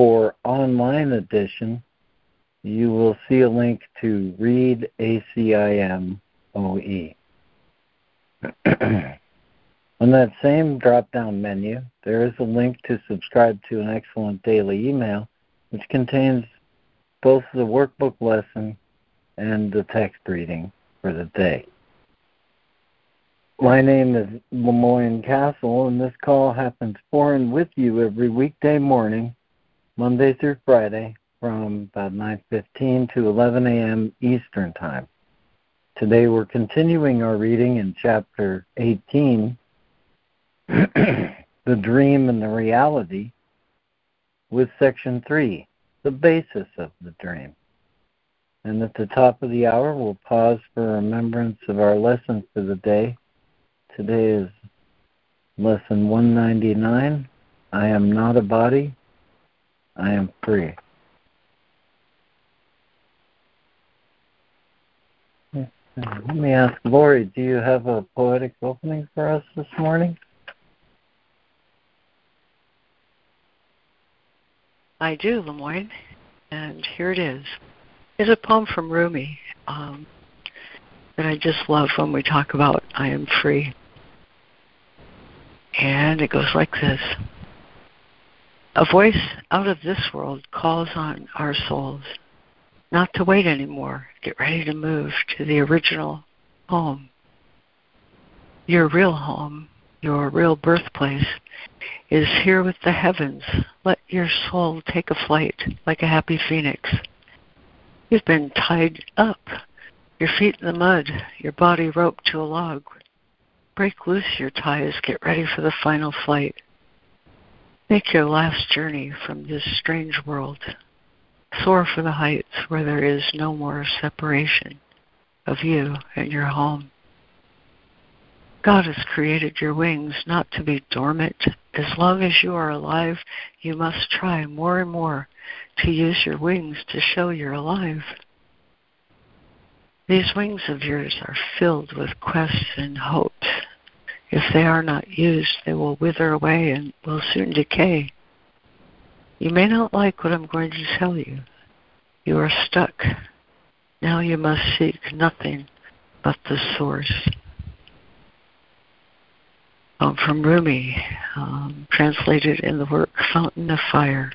for online edition, you will see a link to read ACIM OE. On that same drop down menu, there is a link to subscribe to an excellent daily email, which contains both the workbook lesson and the text reading for the day. My name is LeMoyne Castle, and this call happens for and with you every weekday morning, Monday through Friday, from about 9:15 to 11 a.m. Eastern Time. Today we're continuing our reading in chapter 18, The Dream and the Reality, with section 3, The Basis of the Dream. And at the top of the hour, we'll pause for remembrance of our lesson for the day. Today is lesson 199 I am not a body, I am free. Let me ask Lori, do you have a poetic opening for us this morning? I do, LeMoyne, and here it is. It's a poem from Rumi um, that I just love when we talk about I am free. And it goes like this A voice out of this world calls on our souls not to wait anymore. Get ready to move to the original home. Your real home, your real birthplace, is here with the heavens. Let your soul take a flight like a happy phoenix. You've been tied up, your feet in the mud, your body roped to a log. Break loose your ties, get ready for the final flight. Make your last journey from this strange world. Soar for the heights where there is no more separation of you and your home. God has created your wings not to be dormant. As long as you are alive, you must try more and more to use your wings to show you're alive. These wings of yours are filled with quests and hopes. If they are not used, they will wither away and will soon decay. You may not like what I'm going to tell you. You are stuck. Now you must seek nothing but the source. Um, from Rumi, um, translated in the work Fountain of Fire.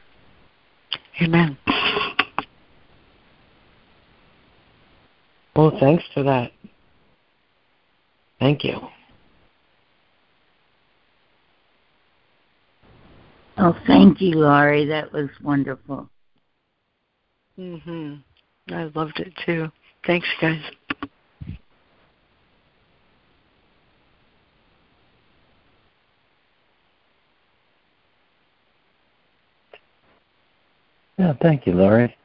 Amen. Well, thanks for that. Thank you. Oh, thank you, Laurie. That was wonderful. Mhm. I loved it too. Thanks, guys. Yeah, thank you, Laurie.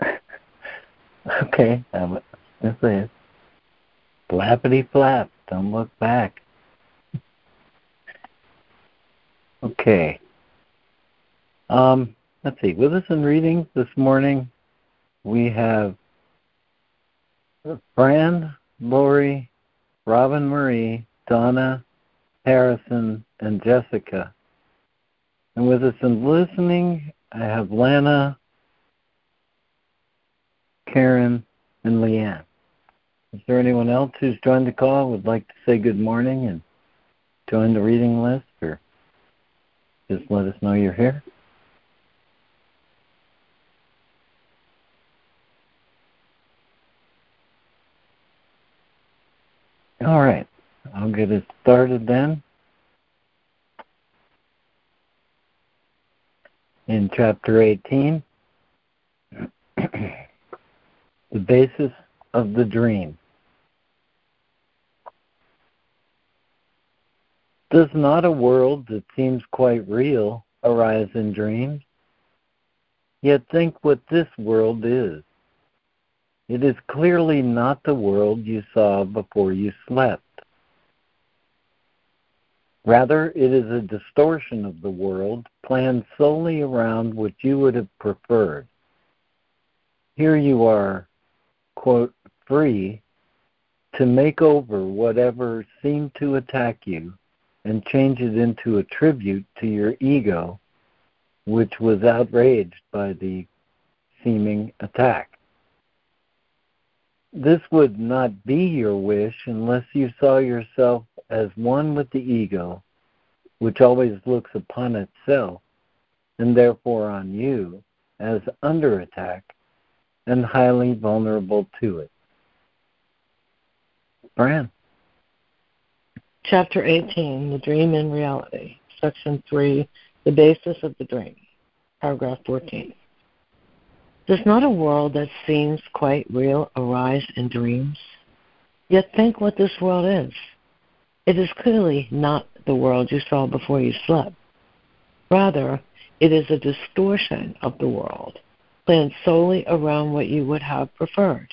Okay, um, this is flappity flap. Don't look back. Okay. Um, let's see. With us in readings this morning, we have Fran, Lori, Robin Marie, Donna, Harrison, and Jessica. And with us in listening, I have Lana, Karen, and Leanne. Is there anyone else who's joined the call would like to say good morning and join the reading list or just let us know you're here? All right. I'll get it started then. In chapter 18, the basis of the dream. Does not a world that seems quite real arise in dreams? Yet think what this world is. It is clearly not the world you saw before you slept. Rather, it is a distortion of the world planned solely around what you would have preferred. Here you are, quote, free to make over whatever seemed to attack you and change it into a tribute to your ego, which was outraged by the seeming attack. This would not be your wish unless you saw yourself as one with the ego, which always looks upon itself, and therefore on you, as under attack and highly vulnerable to it. Fran. Chapter 18 The Dream in Reality, Section 3 The Basis of the Dream, Paragraph 14. Does not a world that seems quite real arise in dreams? Yet think what this world is. It is clearly not the world you saw before you slept. Rather, it is a distortion of the world, planned solely around what you would have preferred.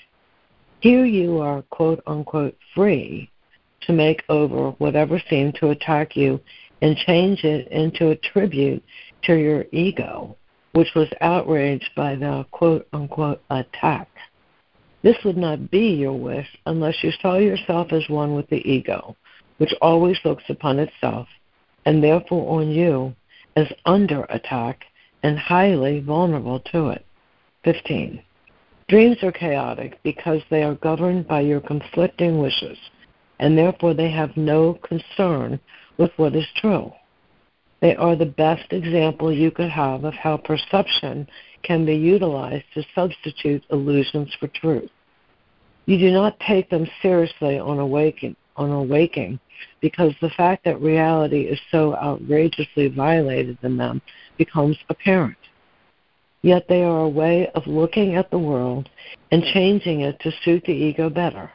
Here you are, quote unquote, free to make over whatever seemed to attack you and change it into a tribute to your ego, which was outraged by the quote unquote attack. This would not be your wish unless you saw yourself as one with the ego, which always looks upon itself, and therefore on you, as under attack and highly vulnerable to it. 15. Dreams are chaotic because they are governed by your conflicting wishes, and therefore they have no concern with what is true. They are the best example you could have of how perception can be utilized to substitute illusions for truth. You do not take them seriously on awaking, on awaking because the fact that reality is so outrageously violated in them becomes apparent. Yet they are a way of looking at the world and changing it to suit the ego better.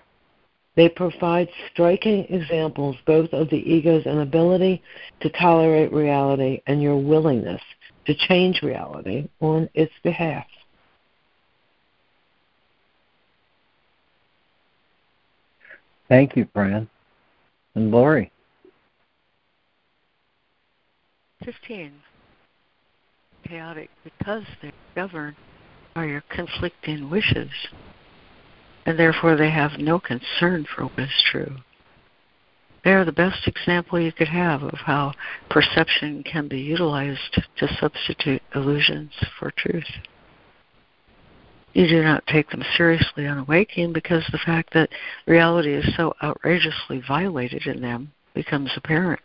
They provide striking examples both of the ego's inability to tolerate reality and your willingness to change reality on its behalf. Thank you, Fran. And Lori? 15. Chaotic because they're governed by your conflicting wishes and therefore they have no concern for what is true. They are the best example you could have of how perception can be utilized to substitute illusions for truth. You do not take them seriously on awakening because the fact that reality is so outrageously violated in them becomes apparent.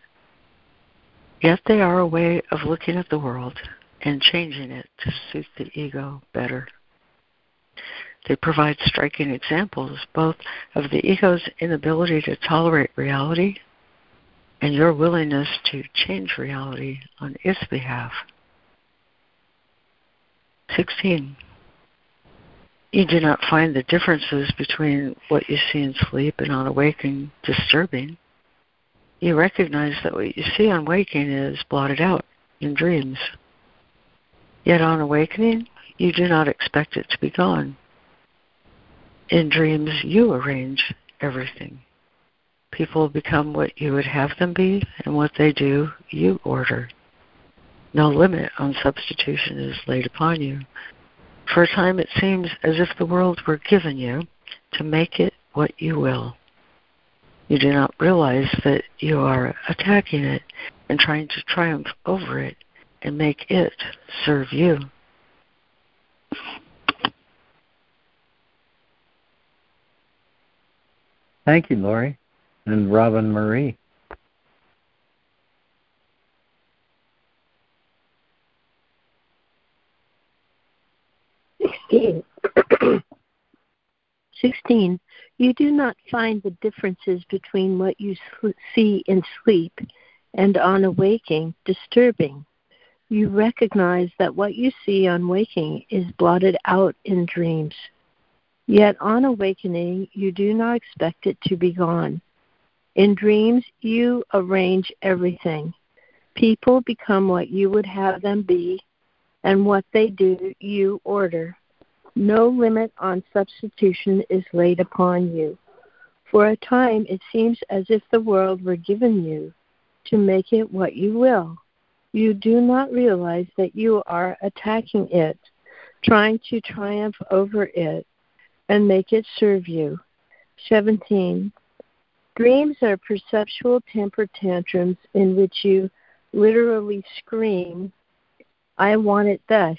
Yet they are a way of looking at the world and changing it to suit the ego better. They provide striking examples both of the ego's inability to tolerate reality and your willingness to change reality on its behalf. 16. You do not find the differences between what you see in sleep and on awaking disturbing. You recognize that what you see on waking is blotted out in dreams. Yet on awakening, you do not expect it to be gone. In dreams, you arrange everything. People become what you would have them be, and what they do, you order. No limit on substitution is laid upon you. For a time, it seems as if the world were given you to make it what you will. You do not realize that you are attacking it and trying to triumph over it and make it serve you. Thank you, Lori. And Robin Marie. Sixteen. Sixteen. You do not find the differences between what you see in sleep and on awaking disturbing. You recognize that what you see on waking is blotted out in dreams. Yet on awakening, you do not expect it to be gone. In dreams, you arrange everything. People become what you would have them be, and what they do, you order. No limit on substitution is laid upon you. For a time, it seems as if the world were given you to make it what you will. You do not realize that you are attacking it, trying to triumph over it, and make it serve you. 17. Dreams are perceptual temper tantrums in which you literally scream, I want it thus,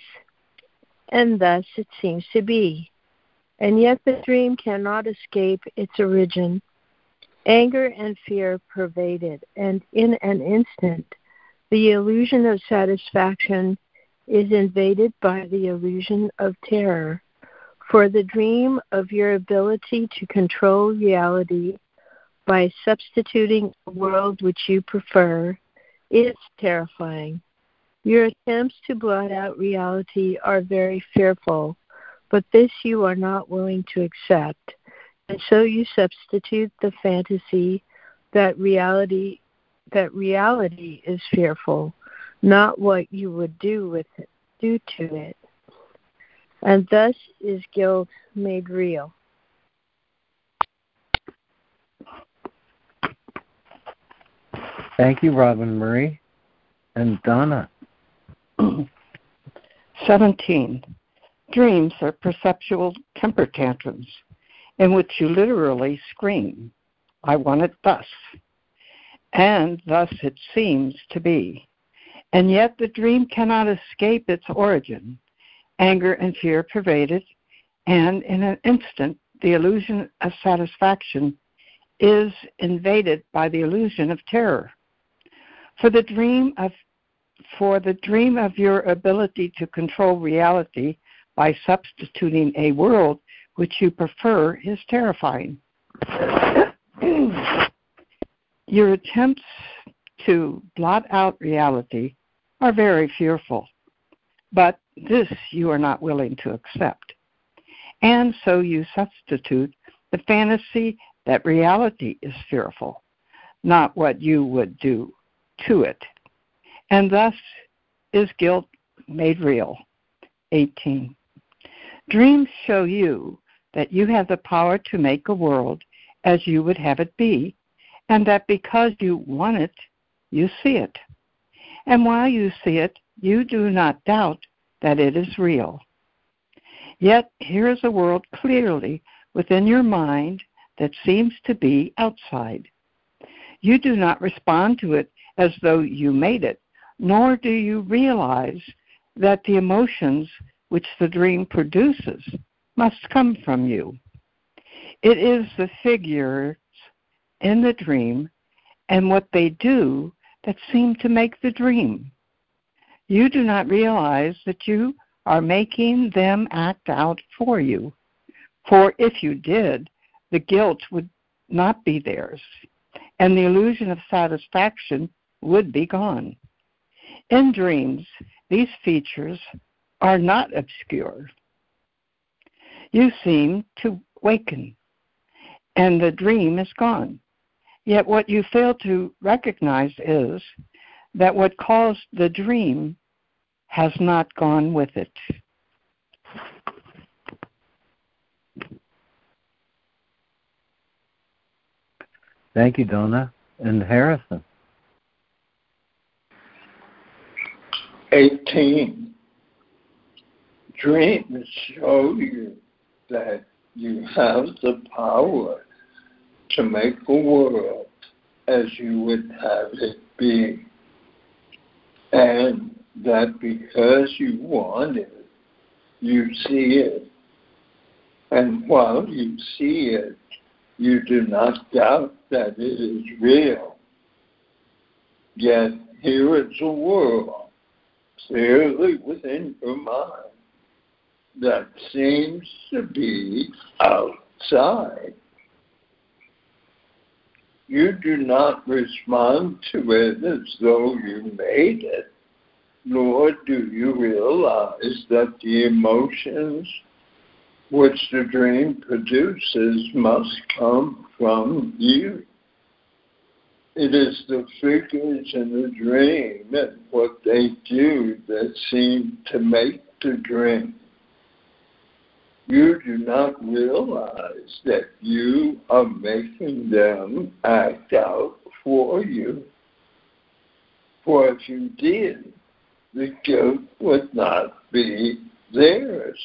and thus it seems to be. And yet the dream cannot escape its origin. Anger and fear pervade it, and in an instant, the illusion of satisfaction is invaded by the illusion of terror. For the dream of your ability to control reality by substituting a world which you prefer is terrifying. Your attempts to blot out reality are very fearful, but this you are not willing to accept, and so you substitute the fantasy that reality that reality is fearful, not what you would do with it, do to it. And thus is guilt made real. Thank you, Robin Marie. And Donna. 17. Dreams are perceptual temper tantrums in which you literally scream, I want it thus. And thus it seems to be. And yet the dream cannot escape its origin. Anger and fear pervade it, and in an instant the illusion of satisfaction is invaded by the illusion of terror. For the dream of for the dream of your ability to control reality by substituting a world which you prefer is terrifying. your attempts to blot out reality are very fearful, but this you are not willing to accept. And so you substitute the fantasy that reality is fearful, not what you would do to it. And thus is guilt made real. 18. Dreams show you that you have the power to make a world as you would have it be, and that because you want it, you see it. And while you see it, you do not doubt that it is real. Yet here is a world clearly within your mind that seems to be outside. You do not respond to it as though you made it, nor do you realize that the emotions which the dream produces must come from you. It is the figures in the dream and what they do that seem to make the dream. You do not realize that you are making them act out for you. For if you did, the guilt would not be theirs, and the illusion of satisfaction would be gone. In dreams, these features are not obscure. You seem to waken, and the dream is gone. Yet what you fail to recognize is that what caused the dream has not gone with it. Thank you, Donna. And Harrison. 18. Dreams show you that you have the power to make a world as you would have it be. And that because you want it, you see it. And while you see it, you do not doubt that it is real. Yet here is a world clearly within your mind that seems to be outside. You do not respond to it as though you made it, nor do you realize that the emotions which the dream produces must come from you. it is the figures in the dream and what they do that seem to make the dream. You do not realize that you are making them act out for you. For if you did, the guilt would not be theirs.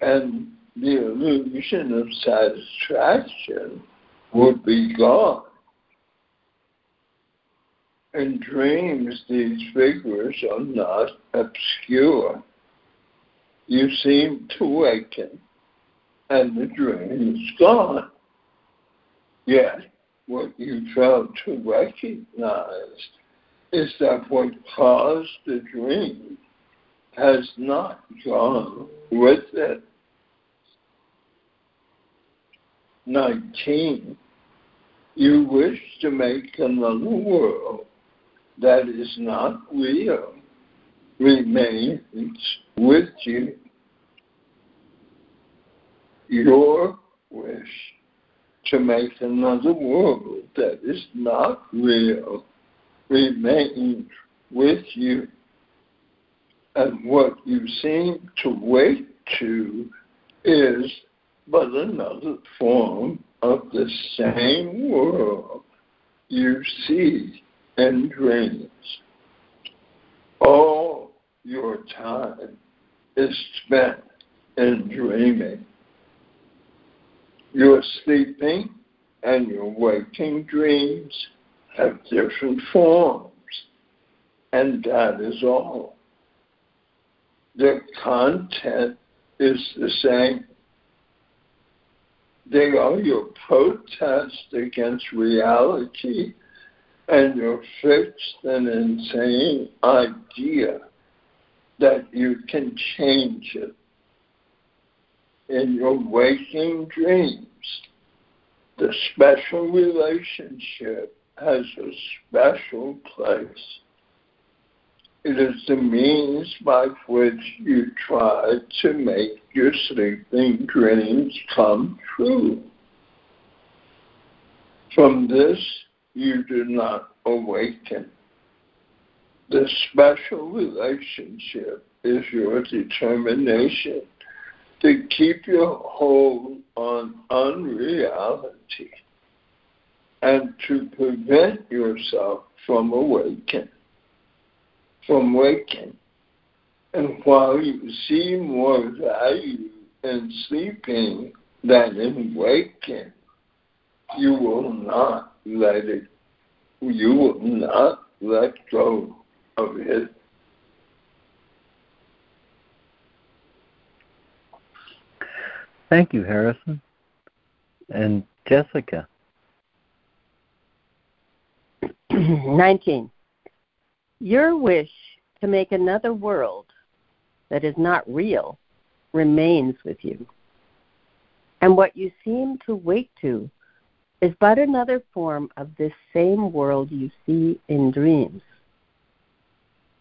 And the illusion of satisfaction would be gone. In dreams, these figures are not obscure. You seem to waken, and the dream is gone. Yet, what you fail to recognize is that what caused the dream has not gone with it. 19. You wish to make another world that is not real remains with you. Your wish to make another world that is not real remains with you. And what you seem to wait to is but another form of the same world you see in dreams. All oh, your time is spent in dreaming. Your sleeping and your waking dreams have different forms, and that is all. The content is the same. They are your protest against reality and your fixed and insane idea that you can change it in your waking dreams. The special relationship has a special place. It is the means by which you try to make your sleeping dreams come true. From this, you do not awaken. The special relationship is your determination to keep your hold on unreality and to prevent yourself from awakening from waking. And while you see more value in sleeping than in waking, you will not let it, you will not let go of it. Thank you, Harrison. And Jessica. 19. Your wish to make another world that is not real remains with you. And what you seem to wake to is but another form of this same world you see in dreams.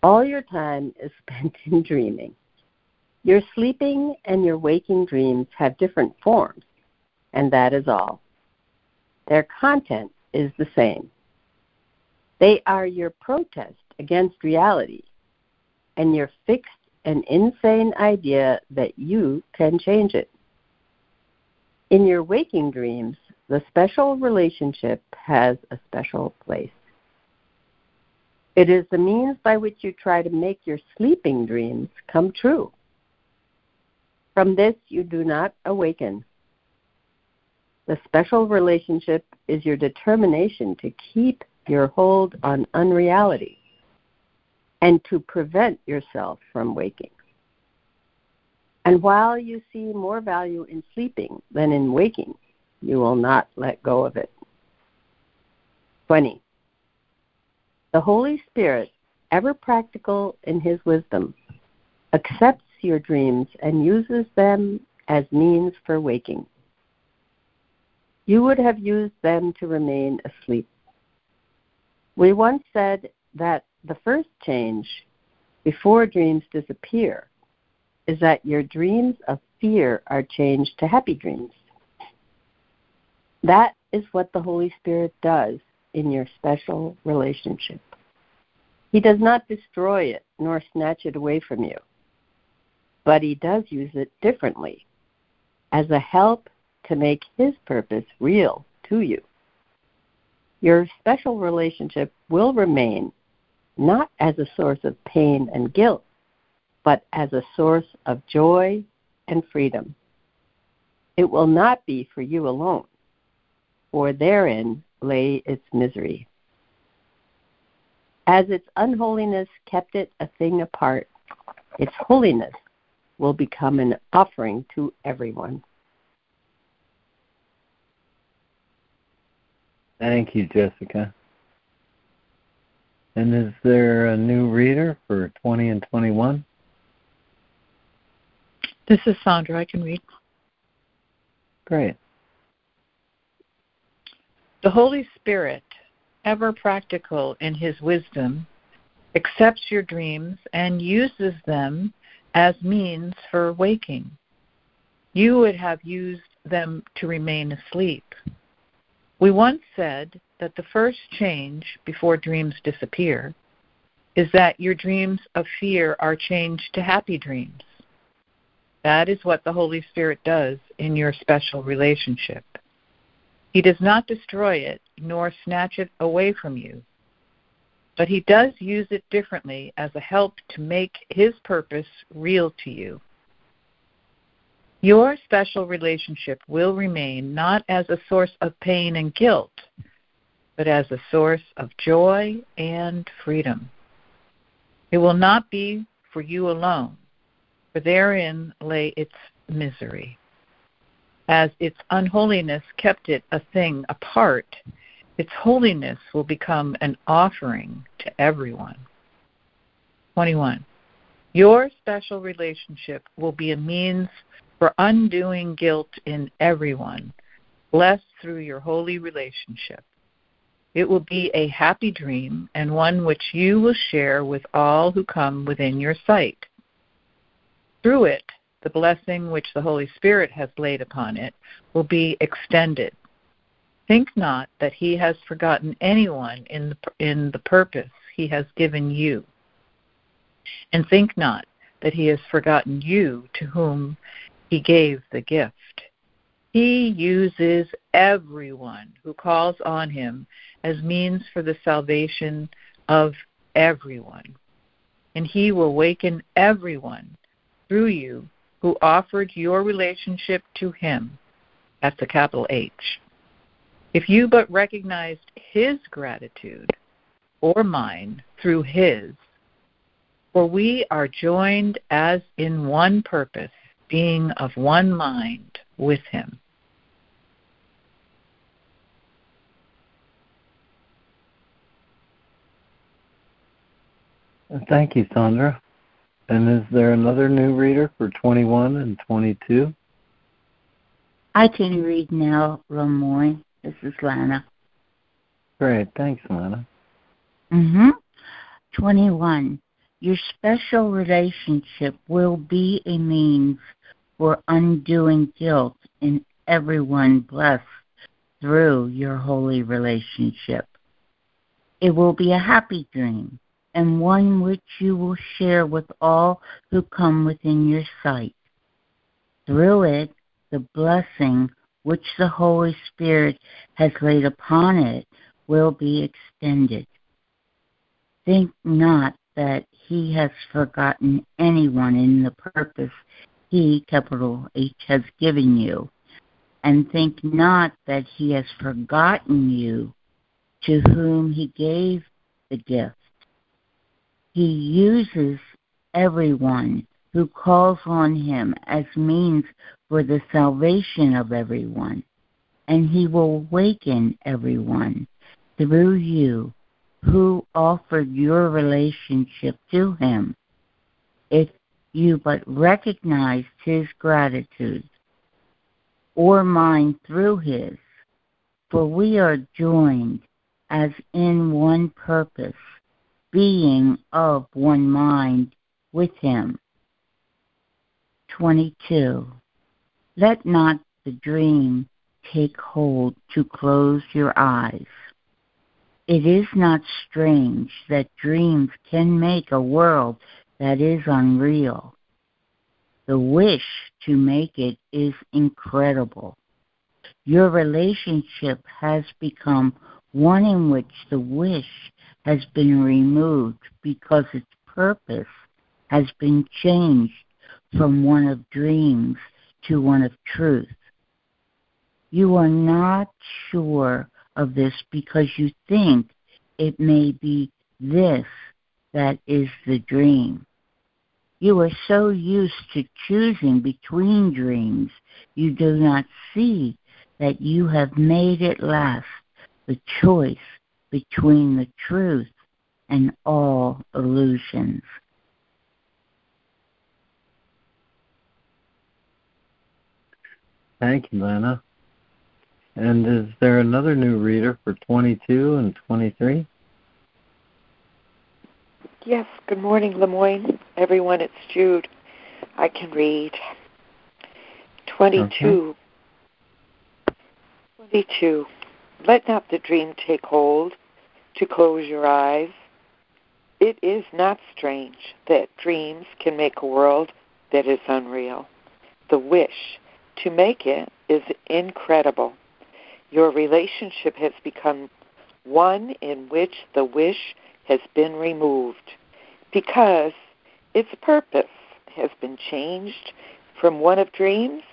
All your time is spent in dreaming. Your sleeping and your waking dreams have different forms, and that is all. Their content is the same. They are your protest against reality and your fixed and insane idea that you can change it. In your waking dreams, the special relationship has a special place. It is the means by which you try to make your sleeping dreams come true. From this, you do not awaken. The special relationship is your determination to keep your hold on unreality and to prevent yourself from waking. And while you see more value in sleeping than in waking, you will not let go of it. 20. The Holy Spirit, ever practical in his wisdom, accepts your dreams and uses them as means for waking. You would have used them to remain asleep. We once said that the first change before dreams disappear is that your dreams of fear are changed to happy dreams. That is what the Holy Spirit does in your special relationship. He does not destroy it nor snatch it away from you, but he does use it differently as a help to make his purpose real to you. Your special relationship will remain not as a source of pain and guilt, but as a source of joy and freedom. It will not be for you alone, for therein lay its misery. As its unholiness kept it a thing apart, its holiness will become an offering to everyone. Thank you, Jessica. And is there a new reader for 20 and 21? This is Sandra. I can read. Great. The Holy Spirit, ever practical in his wisdom, accepts your dreams and uses them as means for waking. You would have used them to remain asleep. We once said that the first change before dreams disappear is that your dreams of fear are changed to happy dreams. That is what the Holy Spirit does in your special relationship. He does not destroy it nor snatch it away from you, but He does use it differently as a help to make His purpose real to you. Your special relationship will remain not as a source of pain and guilt, but as a source of joy and freedom. It will not be for you alone, for therein lay its misery. As its unholiness kept it a thing apart, its holiness will become an offering to everyone. 21. Your special relationship will be a means for undoing guilt in everyone, blessed through your holy relationship. It will be a happy dream and one which you will share with all who come within your sight. Through it, the blessing which the Holy Spirit has laid upon it will be extended. Think not that He has forgotten anyone in the, in the purpose He has given you. And think not that He has forgotten you to whom he gave the gift. He uses everyone who calls on him as means for the salvation of everyone. And he will waken everyone through you who offered your relationship to him. That's a capital H. If you but recognized his gratitude or mine through his, for we are joined as in one purpose being of one mind with him. Thank you, Sandra. And is there another new reader for 21 and 22? I can read now, Ramoy. This is Lana. Great. Thanks, Lana. Mm-hmm. 21. Your special relationship will be a means for undoing guilt in everyone blessed through your holy relationship. It will be a happy dream and one which you will share with all who come within your sight. Through it, the blessing which the Holy Spirit has laid upon it will be extended. Think not that he has forgotten anyone in the purpose he, capital H, has given you, and think not that he has forgotten you to whom he gave the gift. He uses everyone who calls on him as means for the salvation of everyone, and he will waken everyone through you who offered your relationship to him. If you but recognized his gratitude or mine through his, for we are joined as in one purpose, being of one mind with him. 22. Let not the dream take hold to close your eyes. It is not strange that dreams can make a world that is unreal. The wish to make it is incredible. Your relationship has become one in which the wish has been removed because its purpose has been changed from one of dreams to one of truth. You are not sure of this because you think it may be this that is the dream. You are so used to choosing between dreams, you do not see that you have made at last the choice between the truth and all illusions. Thank you, Lana. And is there another new reader for 22 and 23? Yes, good morning, LeMoyne. Everyone, it's Jude. I can read. 22. Okay. 22. Let not the dream take hold to close your eyes. It is not strange that dreams can make a world that is unreal. The wish to make it is incredible. Your relationship has become one in which the wish has been removed because its purpose has been changed from one of dreams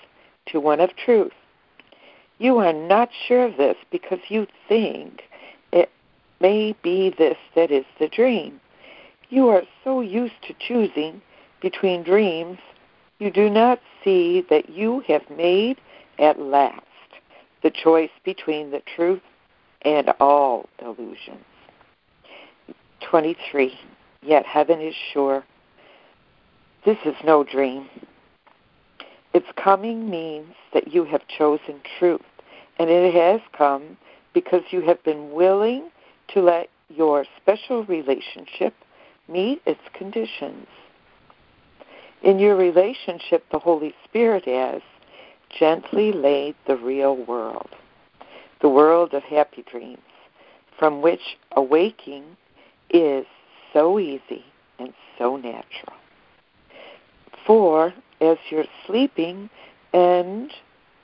to one of truth. You are not sure of this because you think it may be this that is the dream. You are so used to choosing between dreams, you do not see that you have made at last the choice between the truth and all illusions. 23. Yet heaven is sure. This is no dream. Its coming means that you have chosen truth, and it has come because you have been willing to let your special relationship meet its conditions. In your relationship, the Holy Spirit has gently laid the real world, the world of happy dreams, from which awaking is so easy and so natural. For as you're sleeping and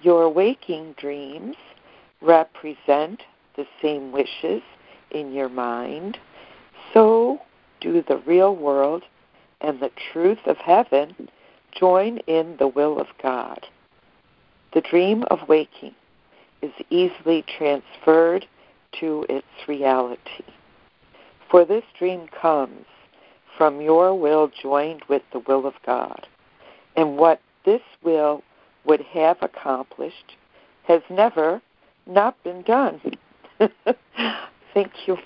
your waking dreams represent the same wishes in your mind, so do the real world and the truth of heaven join in the will of God. The dream of waking is easily transferred to its reality. For this dream comes from your will joined with the will of God. And what this will would have accomplished has never not been done. Thank you.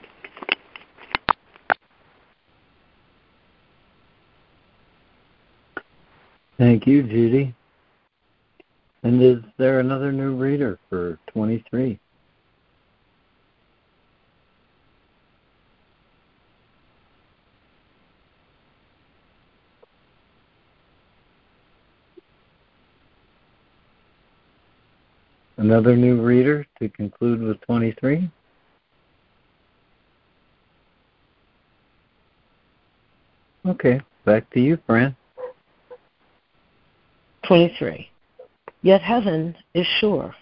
Thank you, Judy. And is there another new reader for 23? Another new reader to conclude with 23? Okay, back to you, Fran. 23. Yet heaven is sure.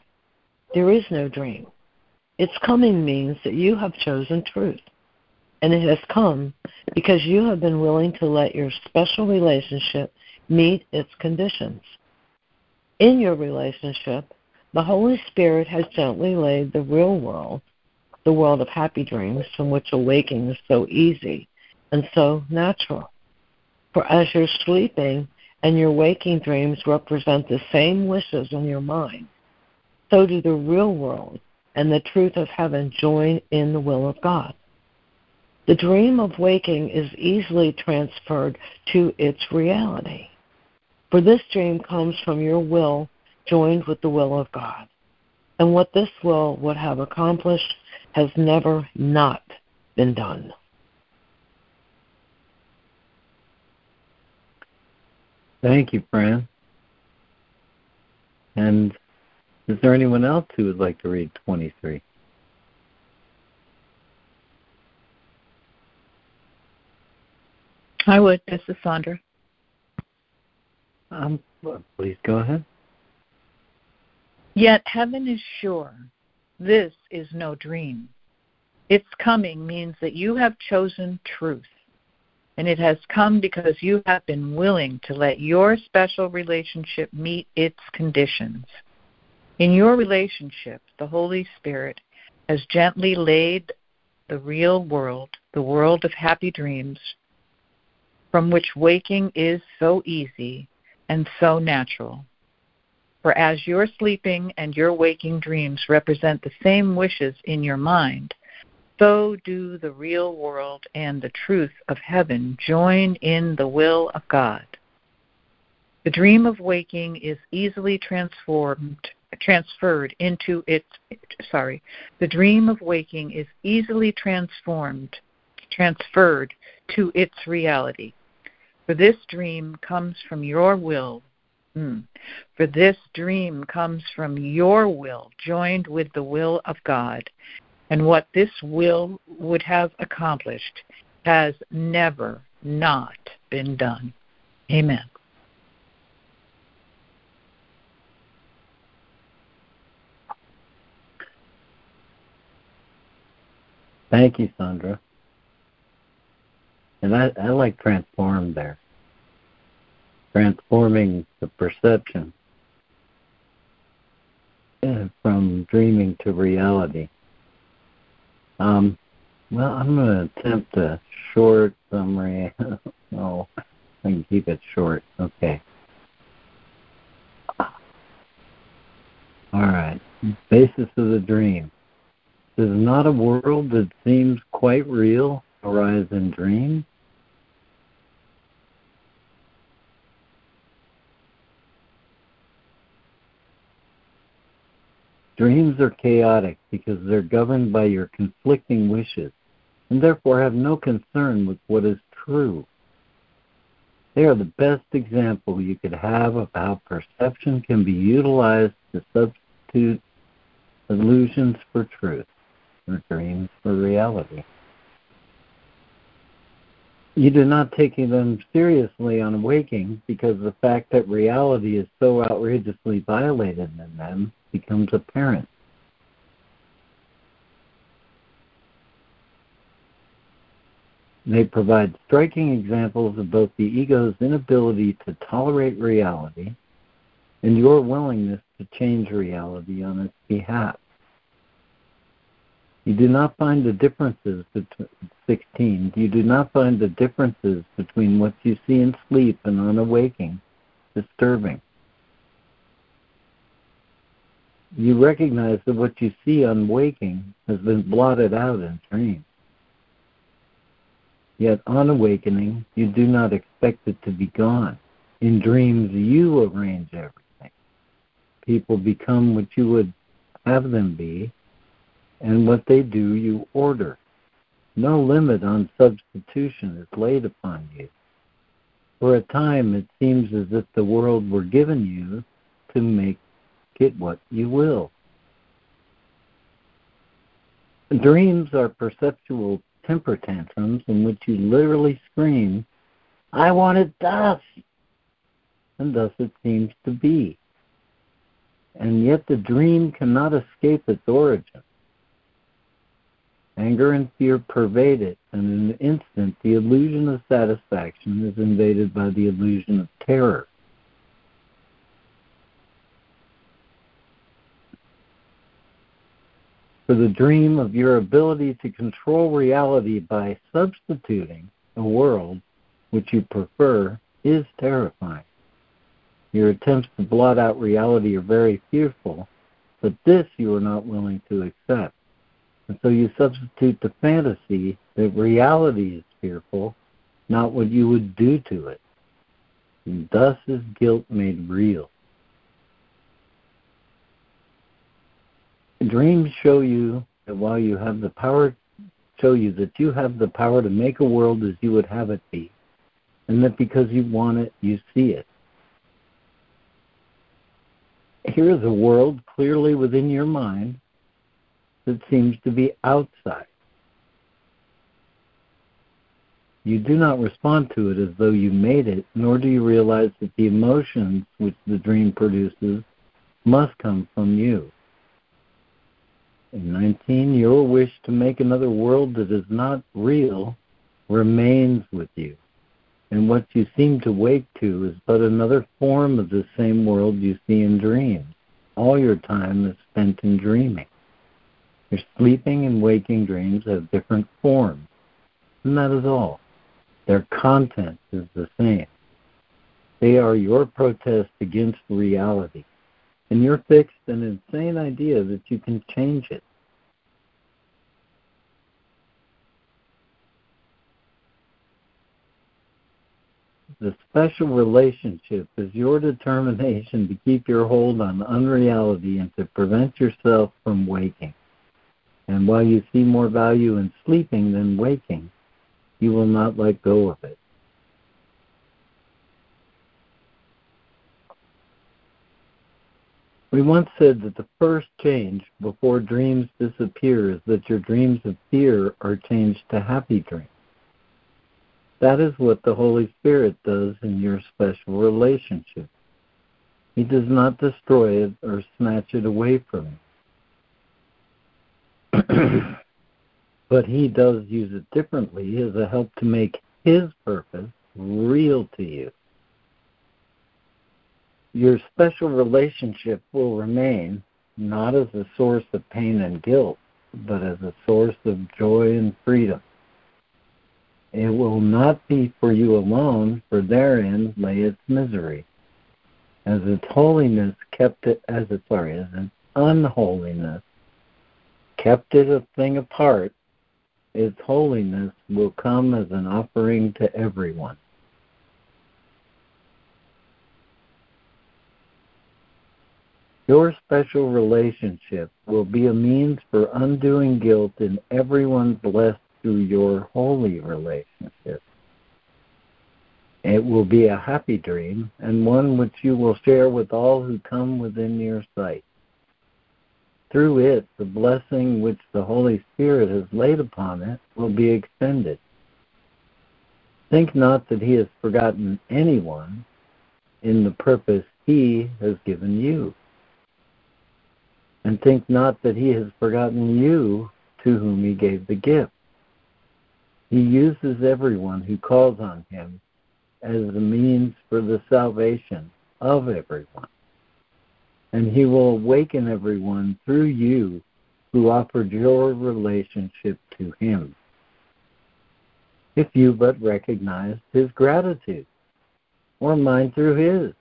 There is no dream. Its coming means that you have chosen truth. And it has come because you have been willing to let your special relationship meet its conditions. In your relationship, the Holy Spirit has gently laid the real world, the world of happy dreams from which awaking is so easy and so natural. For as you're sleeping and your waking dreams represent the same wishes in your mind, so do the real world and the truth of heaven join in the will of God. The dream of waking is easily transferred to its reality. For this dream comes from your will joined with the will of God. And what this will would have accomplished has never not been done. Thank you, Fran. And is there anyone else who would like to read 23? I would. This is Sandra. Um, please go ahead. Yet heaven is sure. This is no dream. Its coming means that you have chosen truth. And it has come because you have been willing to let your special relationship meet its conditions. In your relationship, the Holy Spirit has gently laid the real world, the world of happy dreams, from which waking is so easy and so natural. For as your sleeping and your waking dreams represent the same wishes in your mind, so do the real world and the truth of heaven join in the will of God. The dream of waking is easily transformed transferred into its sorry the dream of waking is easily transformed transferred to its reality for this dream comes from your will mm. for this dream comes from your will joined with the will of god and what this will would have accomplished has never not been done. Amen. Thank you, Sandra. And I, I like transformed there. Transforming the perception uh, from dreaming to reality. Um, well, I'm going to attempt a short summary. oh, I can keep it short. Okay. All right. Basis of the dream. Does not a world that seems quite real arise in dreams? Dreams are chaotic because they're governed by your conflicting wishes and therefore have no concern with what is true. They are the best example you could have of how perception can be utilized to substitute illusions for truth or dreams for reality. You do not take them seriously on waking because the fact that reality is so outrageously violated in them becomes apparent. They provide striking examples of both the ego's inability to tolerate reality and your willingness to change reality on its behalf. You do not find the differences between 16. You do not find the differences between what you see in sleep and on awaking disturbing you recognize that what you see on waking has been blotted out in dreams. Yet on awakening, you do not expect it to be gone. In dreams, you arrange everything. People become what you would have them be, and what they do, you order. No limit on substitution is laid upon you. For a time, it seems as if the world were given you to make get what you will. Dreams are perceptual temper tantrums in which you literally scream, I want it thus, and thus it seems to be. And yet the dream cannot escape its origin. Anger and fear pervade it, and in an instant the illusion of satisfaction is invaded by the illusion of terror. For the dream of your ability to control reality by substituting a world which you prefer is terrifying. Your attempts to blot out reality are very fearful, but this you are not willing to accept. And so you substitute the fantasy that reality is fearful, not what you would do to it. And thus is guilt made real. Dreams show you that while you have the power, show you that you have the power to make a world as you would have it be, and that because you want it, you see it. Here is a world clearly within your mind that seems to be outside. You do not respond to it as though you made it, nor do you realize that the emotions which the dream produces must come from you. In 19, your wish to make another world that is not real remains with you. And what you seem to wake to is but another form of the same world you see in dreams. All your time is spent in dreaming. Your sleeping and waking dreams have different forms, and that is all. Their content is the same. They are your protest against reality and your fixed and insane idea that you can change it. The special relationship is your determination to keep your hold on unreality and to prevent yourself from waking. And while you see more value in sleeping than waking, you will not let go of it. We once said that the first change before dreams disappear is that your dreams of fear are changed to happy dreams. That is what the Holy Spirit does in your special relationship. He does not destroy it or snatch it away from you. but he does use it differently as a help to make his purpose real to you your special relationship will remain not as a source of pain and guilt, but as a source of joy and freedom. It will not be for you alone, for therein lay its misery. As its holiness kept it as it sorry, as unholiness kept it a thing apart, its holiness will come as an offering to everyone. Your special relationship will be a means for undoing guilt in everyone blessed through your holy relationship. It will be a happy dream and one which you will share with all who come within your sight. Through it, the blessing which the Holy Spirit has laid upon it will be extended. Think not that He has forgotten anyone in the purpose He has given you and think not that he has forgotten you to whom he gave the gift. He uses everyone who calls on him as the means for the salvation of everyone. And he will awaken everyone through you who offered your relationship to him. If you but recognize his gratitude, or mine through his.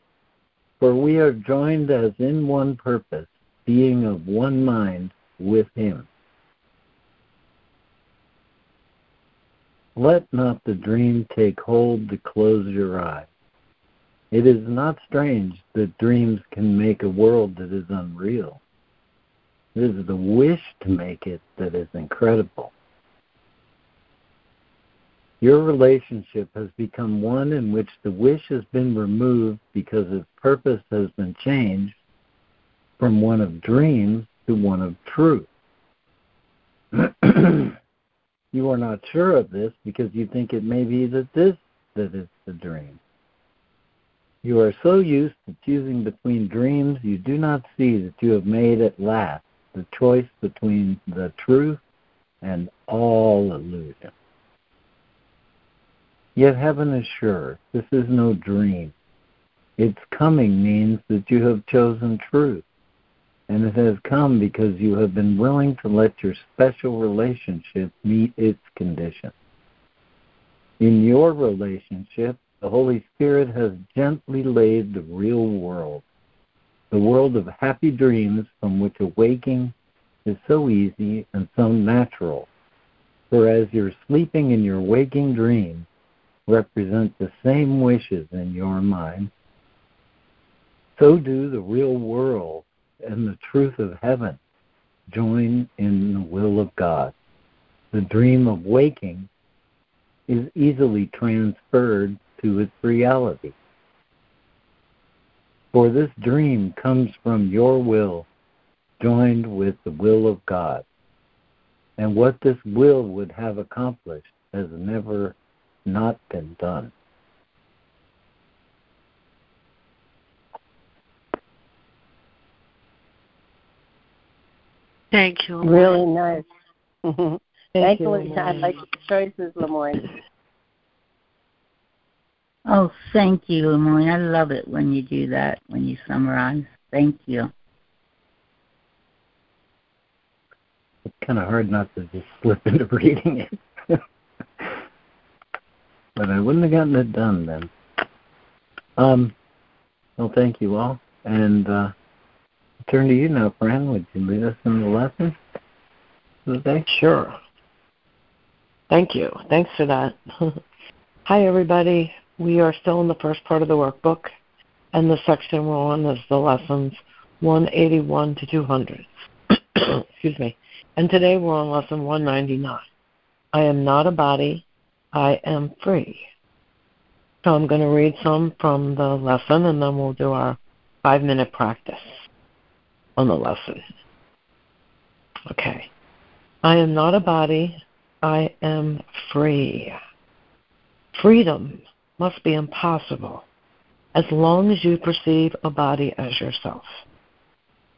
For we are joined as in one purpose being of one mind with him. Let not the dream take hold to close your eyes. It is not strange that dreams can make a world that is unreal. It is the wish to make it that is incredible. Your relationship has become one in which the wish has been removed because its purpose has been changed from one of dreams to one of truth. you are not sure of this because you think it may be that this that is the dream. You are so used to choosing between dreams you do not see that you have made at last the choice between the truth and all illusion. Yet heaven is sure this is no dream. Its coming means that you have chosen truth and it has come because you have been willing to let your special relationship meet its conditions. In your relationship, the Holy Spirit has gently laid the real world, the world of happy dreams from which awaking is so easy and so natural. For as your sleeping and your waking dreams represent the same wishes in your mind, so do the real world and the truth of heaven join in the will of God. The dream of waking is easily transferred to its reality. For this dream comes from your will joined with the will of God. And what this will would have accomplished has never not been done. Thank you. Really nice. Thank Thank you, you. I like your choices, LeMoyne. Oh, thank you, LeMoyne. I love it when you do that, when you summarize. Thank you. It's kind of hard not to just slip into reading it. but I wouldn't have gotten it done then. Um, well, thank you all. And uh, I turn to you now, Fran. Would you lead us in the lesson today? Sure. Thank you. Thanks for that. Hi, everybody. We are still in the first part of the workbook, and the section we're on is the lessons 181 to 200. Excuse me. And today we're on lesson 199. I am not a body, I am free. So I'm going to read some from the lesson, and then we'll do our five minute practice on the lesson. Okay. I am not a body, I am free. Freedom must be impossible as long as you perceive a body as yourself.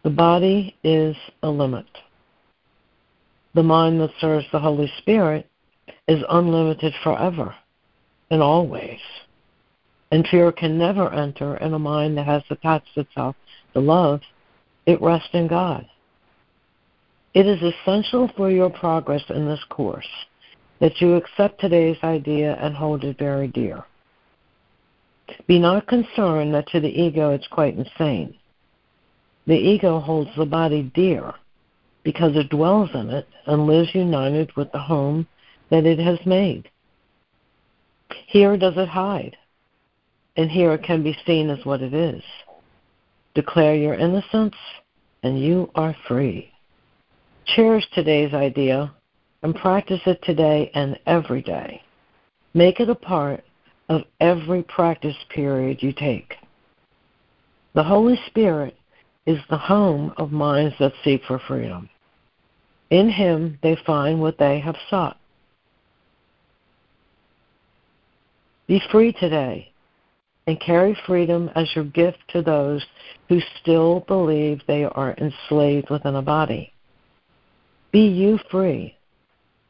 The body is a limit. The mind that serves the Holy Spirit is unlimited forever and always. And fear can never enter in a mind that has attached itself to love. It rests in God. It is essential for your progress in this course that you accept today's idea and hold it very dear. Be not concerned that to the ego it's quite insane. The ego holds the body dear because it dwells in it and lives united with the home that it has made. Here does it hide, and here it can be seen as what it is. Declare your innocence, and you are free. Cherish today's idea and practice it today and every day. Make it a part of every practice period you take. The Holy Spirit is the home of minds that seek for freedom. In Him they find what they have sought. Be free today and carry freedom as your gift to those who still believe they are enslaved within a body. Be you free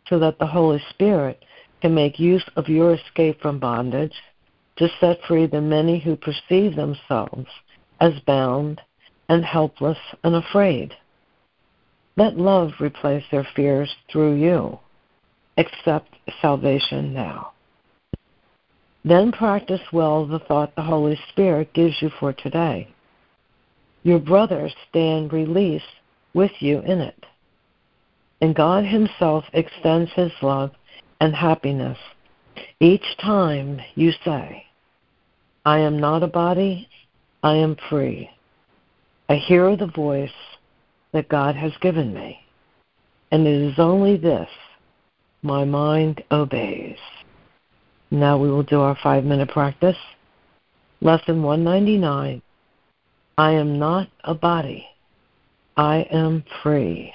so that the Holy Spirit can make use of your escape from bondage to set free the many who perceive themselves as bound and helpless and afraid. Let love replace their fears through you. Accept salvation now. Then practice well the thought the Holy Spirit gives you for today. Your brothers stand release with you in it and God Himself extends His love and happiness each time you say, I am not a body, I am free. I hear the voice that God has given me, and it is only this my mind obeys. Now we will do our five minute practice. Lesson 199 I am not a body, I am free.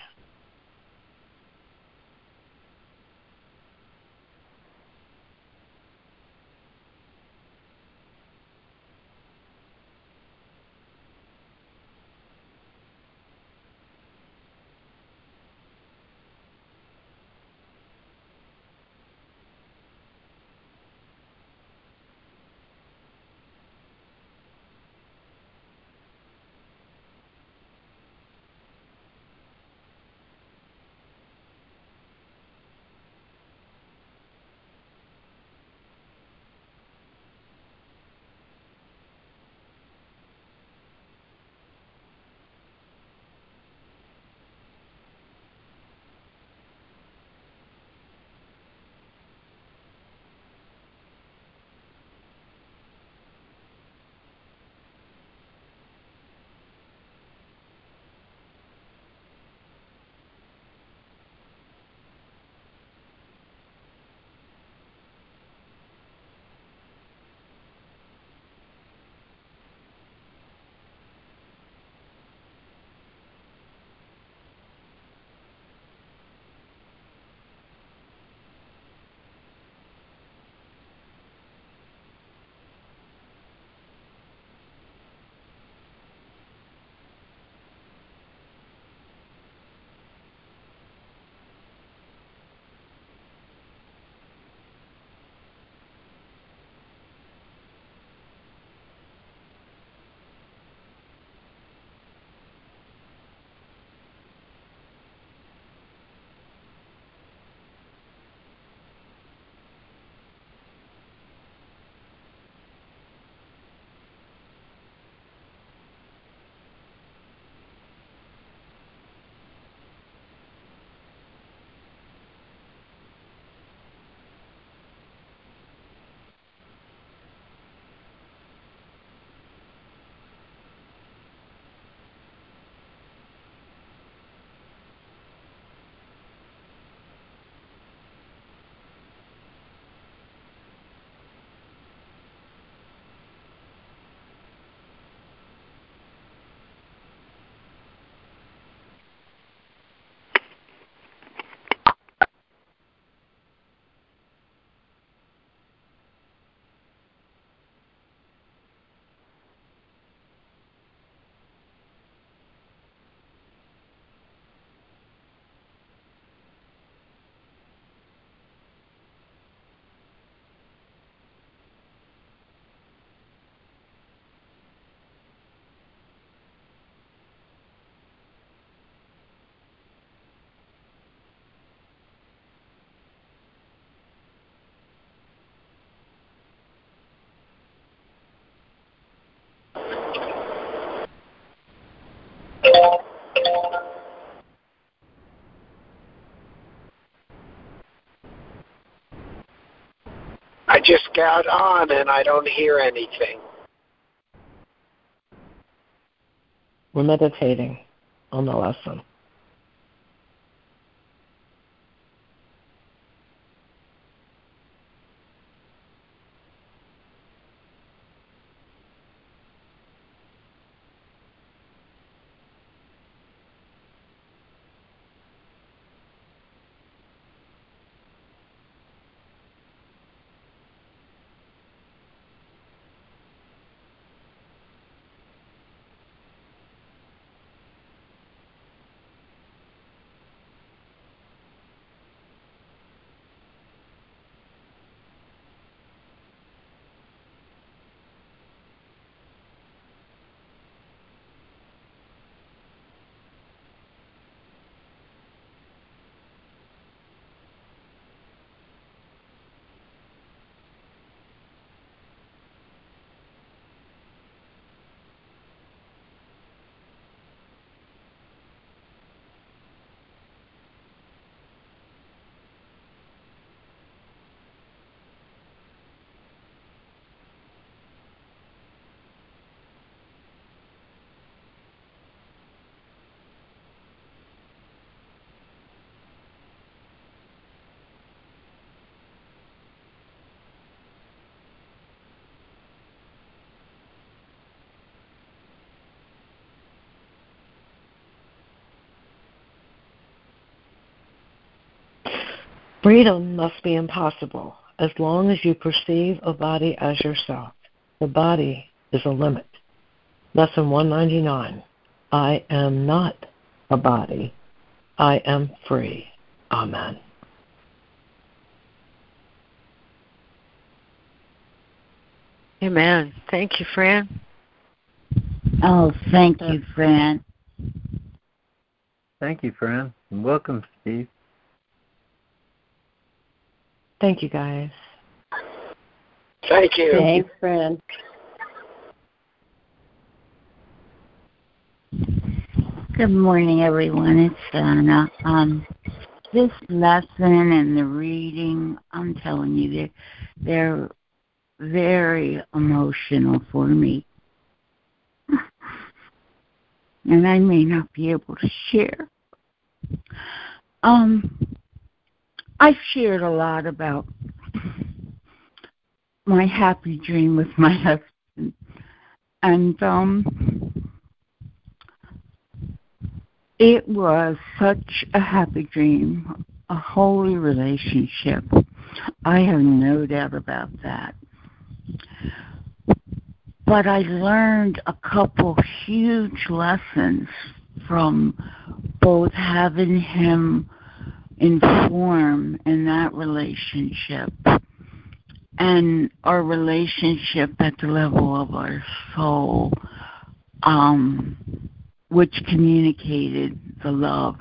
Just got on and I don't hear anything. We're meditating on the lesson. Freedom must be impossible as long as you perceive a body as yourself. The body is a limit. Lesson 199 I am not a body. I am free. Amen. Amen. Thank you, Fran. Oh, thank you, Fran. Thank you, Fran. And welcome, Steve. Thank you, guys. Thank you. Thanks, Fran. Good morning, everyone. It's Donna. Um, this lesson and the reading, I'm telling you, they're, they're very emotional for me. And I may not be able to share. Um, I've shared a lot about my happy dream with my husband. And um it was such a happy dream, a holy relationship. I have no doubt about that. But I learned a couple huge lessons from both having him inform in that relationship and our relationship at the level of our soul, um, which communicated the love.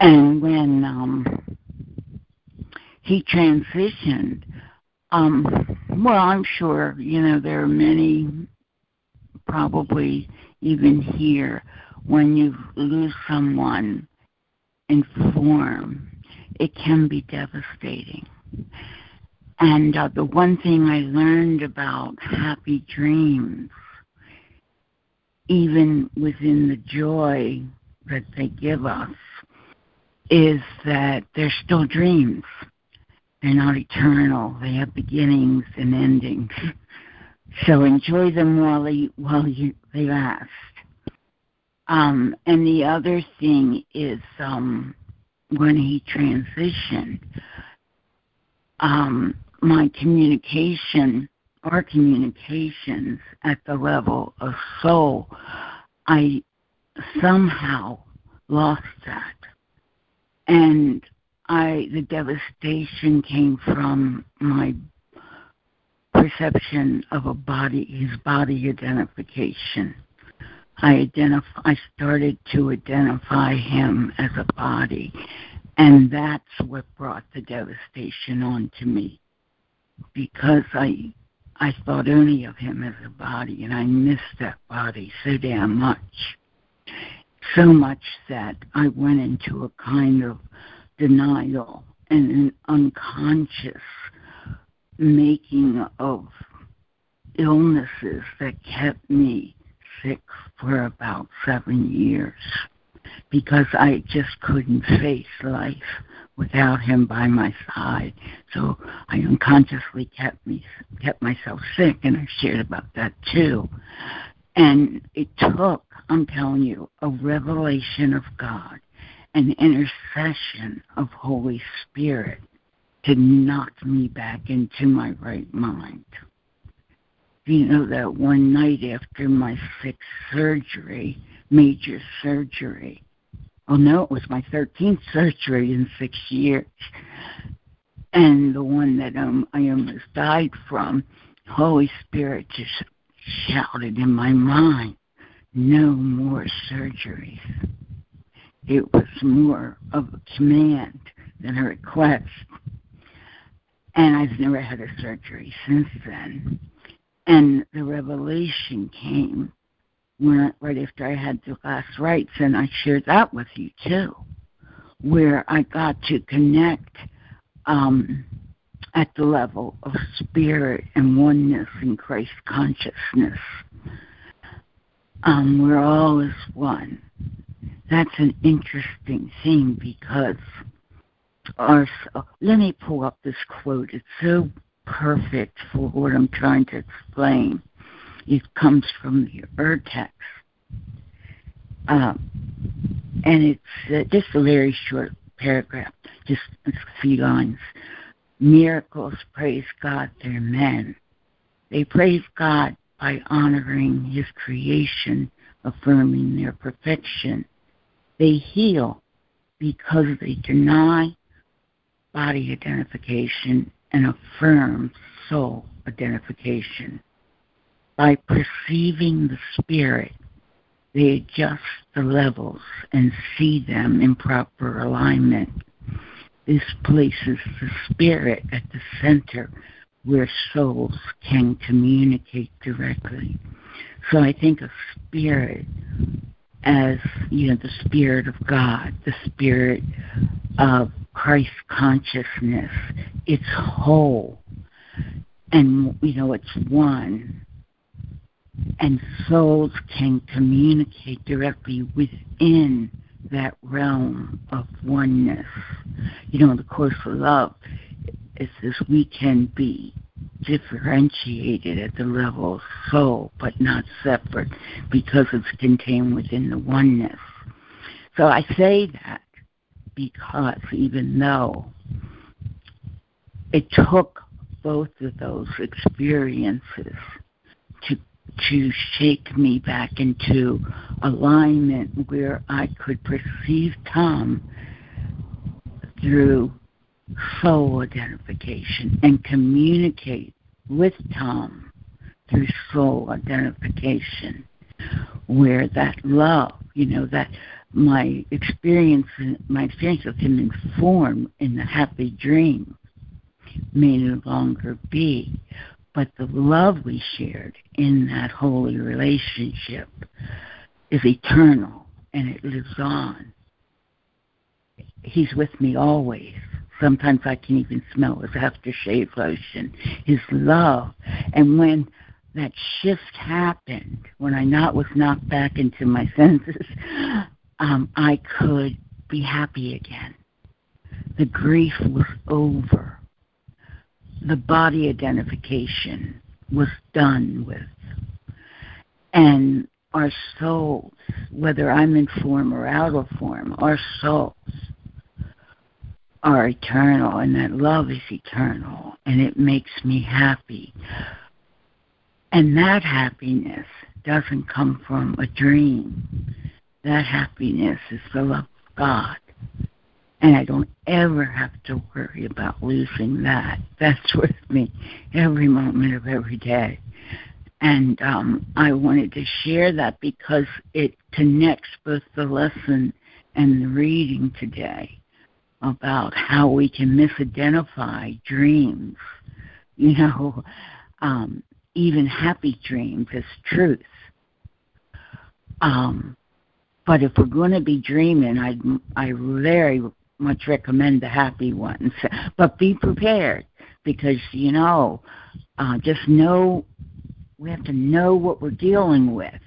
And when um, he transitioned, um, well, I'm sure, you know, there are many, probably even here, when you lose someone in form, it can be devastating. And uh, the one thing I learned about happy dreams, even within the joy that they give us, is that they're still dreams. They're not eternal. They have beginnings and endings. So enjoy them while they while you, they last. Um, and the other thing is um, when he transitioned, um, my communication, our communications at the level of soul, I somehow lost that. And I the devastation came from my perception of a body his body identification. I identify I started to identify him as a body and that's what brought the devastation onto me because I I thought only of him as a body and I missed that body so damn much. So much that I went into a kind of denial and an unconscious making of illnesses that kept me sick for about seven years because I just couldn't face life without him by my side. So I unconsciously kept me kept myself sick, and I shared about that too. And it took, I'm telling you, a revelation of God, an intercession of Holy Spirit to knock me back into my right mind. You know that one night after my sixth surgery, major surgery, oh no, it was my 13th surgery in six years. And the one that um, I almost died from, Holy Spirit just shouted in my mind, no more surgeries. It was more of a command than a request. And I've never had a surgery since then. And the revelation came when right after I had the last rites, and I shared that with you too, where I got to connect um, at the level of spirit and oneness in Christ consciousness. Um, we're all as one. That's an interesting thing because our. Let me pull up this quote. It's so perfect for what I'm trying to explain. It comes from the Ur text. Um, and it's uh, just a very short paragraph, just a few lines. Miracles praise God, they're men. They praise God by honoring His creation, affirming their perfection. They heal because they deny body identification and affirm soul identification. By perceiving the spirit, they adjust the levels and see them in proper alignment. This places the spirit at the center where souls can communicate directly. So I think a spirit as, you know, the spirit of God, the spirit of Christ consciousness. It's whole. And, you know, it's one and souls can communicate directly within that realm of oneness. You know, the course of love is this we can be differentiated at the level of soul, but not separate because it's contained within the oneness. So I say that because even though it took both of those experiences to to shake me back into alignment where I could perceive Tom through soul identification and communicate with Tom through soul identification, where that love, you know, that my experience, my experience of him informed in the happy dream may no longer be, but the love we shared in that holy relationship is eternal and it lives on. He's with me always. Sometimes I can even smell his aftershave lotion, his love. And when that shift happened, when I not was knocked back into my senses, um, I could be happy again. The grief was over the body identification was done with. And our souls, whether I'm in form or out of form, our souls are eternal, and that love is eternal, and it makes me happy. And that happiness doesn't come from a dream. That happiness is the love of God and I don't ever have to worry about losing that. That's with me every moment of every day. And um, I wanted to share that because it connects both the lesson and the reading today about how we can misidentify dreams. You know, um, even happy dreams as truth. Um, but if we're going to be dreaming, I I very much recommend the happy ones, but be prepared because you know, uh, just know we have to know what we're dealing with.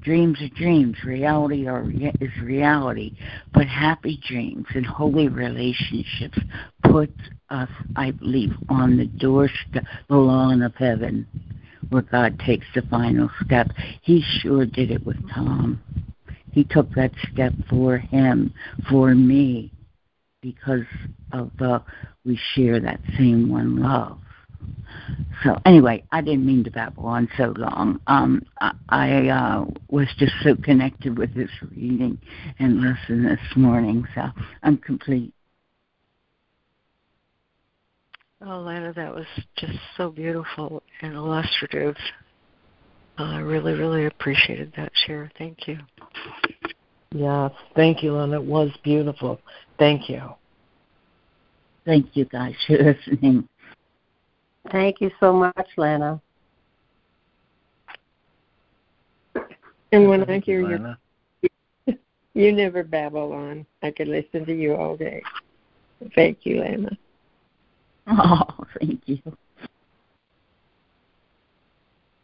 Dreams are dreams, reality are, is reality, but happy dreams and holy relationships put us, I believe, on the doorstep, the lawn of heaven, where God takes the final step. He sure did it with Tom. He took that step for him, for me, because of the we share that same one love. So anyway, I didn't mean to babble on so long. Um, I, I uh, was just so connected with this reading and lesson this morning, so I'm complete. Oh, Lana, that was just so beautiful and illustrative. Uh, I really, really appreciated that share. Thank you. Yes, thank you, Lana. It was beautiful. Thank you. Thank you guys for listening. Thank you so much, Lana. And when I hear you, you never babble on. I could listen to you all day. Thank you, Lana. Oh, thank you.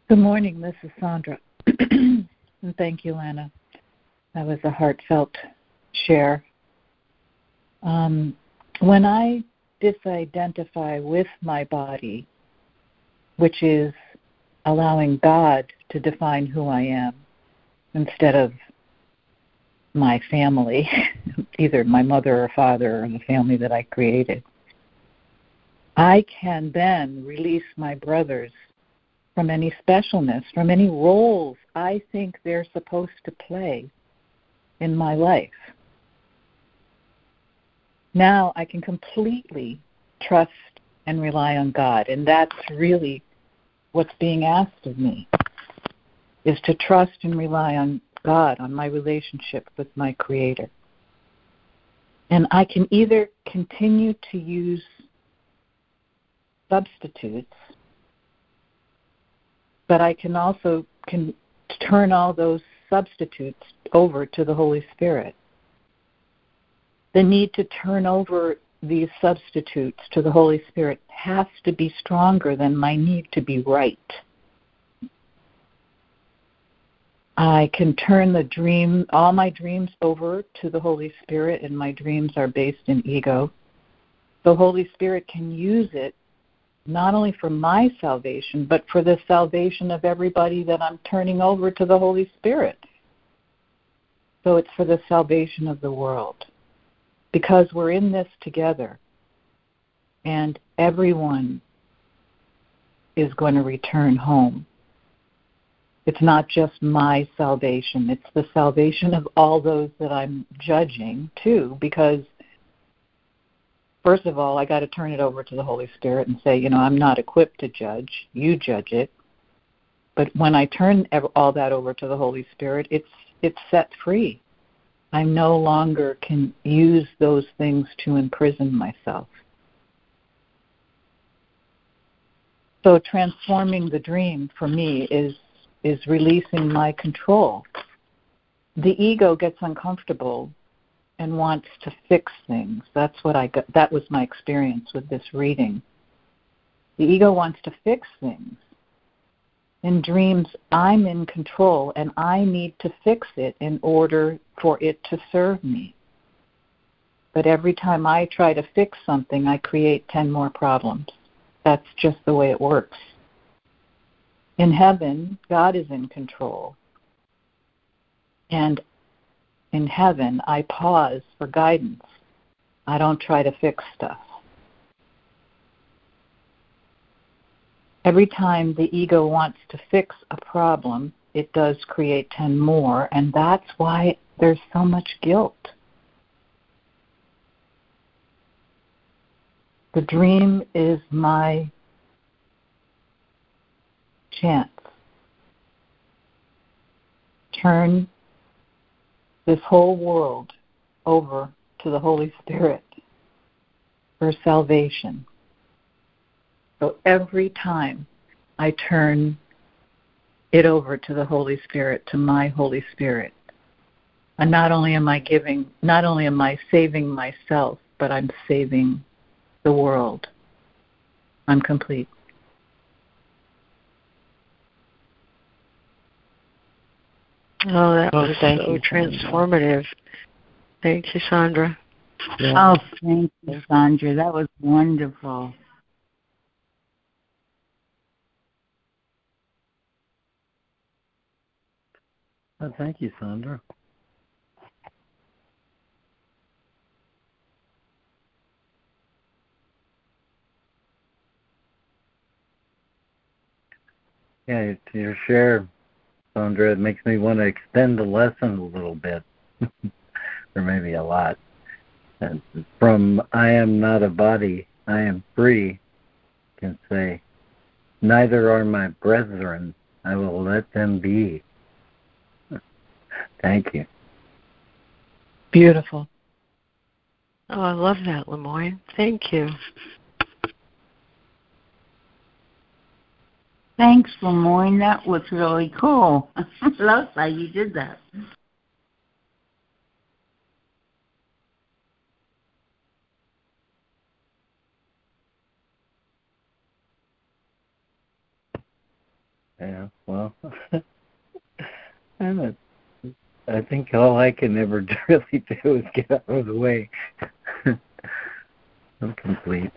Good morning. This is Sandra. and thank you, Lana. That was a heartfelt share. Um, when I disidentify with my body, which is allowing God to define who I am instead of my family, either my mother or father or the family that I created. I can then release my brothers from any specialness, from any roles I think they're supposed to play in my life. Now I can completely trust and rely on God, and that's really what's being asked of me is to trust and rely on God, on my relationship with my creator. And I can either continue to use substitutes, but I can also can turn all those substitutes over to the Holy Spirit. The need to turn over these substitutes to the Holy Spirit has to be stronger than my need to be right. I can turn the dream, all my dreams over to the Holy Spirit, and my dreams are based in ego. The Holy Spirit can use it not only for my salvation, but for the salvation of everybody that I'm turning over to the Holy Spirit. So it's for the salvation of the world. Because we're in this together, and everyone is going to return home. It's not just my salvation, it's the salvation of all those that I'm judging, too, because first of all, I got to turn it over to the Holy Spirit and say, you know, I'm not equipped to judge. You judge it. But when I turn all that over to the Holy Spirit, it's it's set free. I no longer can use those things to imprison myself. So transforming the dream for me is is releasing my control. The ego gets uncomfortable and wants to fix things. That's what I got. That was my experience with this reading. The ego wants to fix things. In dreams, I'm in control and I need to fix it in order for it to serve me. But every time I try to fix something, I create 10 more problems. That's just the way it works. In heaven, God is in control. And in heaven, I pause for guidance. I don't try to fix stuff. Every time the ego wants to fix a problem, it does create 10 more, and that's why there's so much guilt. The dream is my chance. Turn this whole world over to the Holy Spirit for salvation. So every time I turn it over to the Holy Spirit, to my Holy Spirit, and not only am I giving, not only am I saving myself, but I'm saving the world. I'm complete. Oh, that Oh, was thank so you, Sandra. transformative. Thank you, Sandra. Yeah. Oh, thank you, Sandra. That was wonderful. Thank you, Sandra. Yeah, your share, Sandra, it makes me want to extend the lesson a little bit, or maybe a lot. And from I am not a body, I am free, can say, neither are my brethren, I will let them be. Thank you. Beautiful. Oh, I love that, LeMoyne. Thank you. Thanks, LeMoyne. That was really cool. Love how you did that. Yeah, well, I'm a, I think all I can ever really do is get out of the way. I'm complete.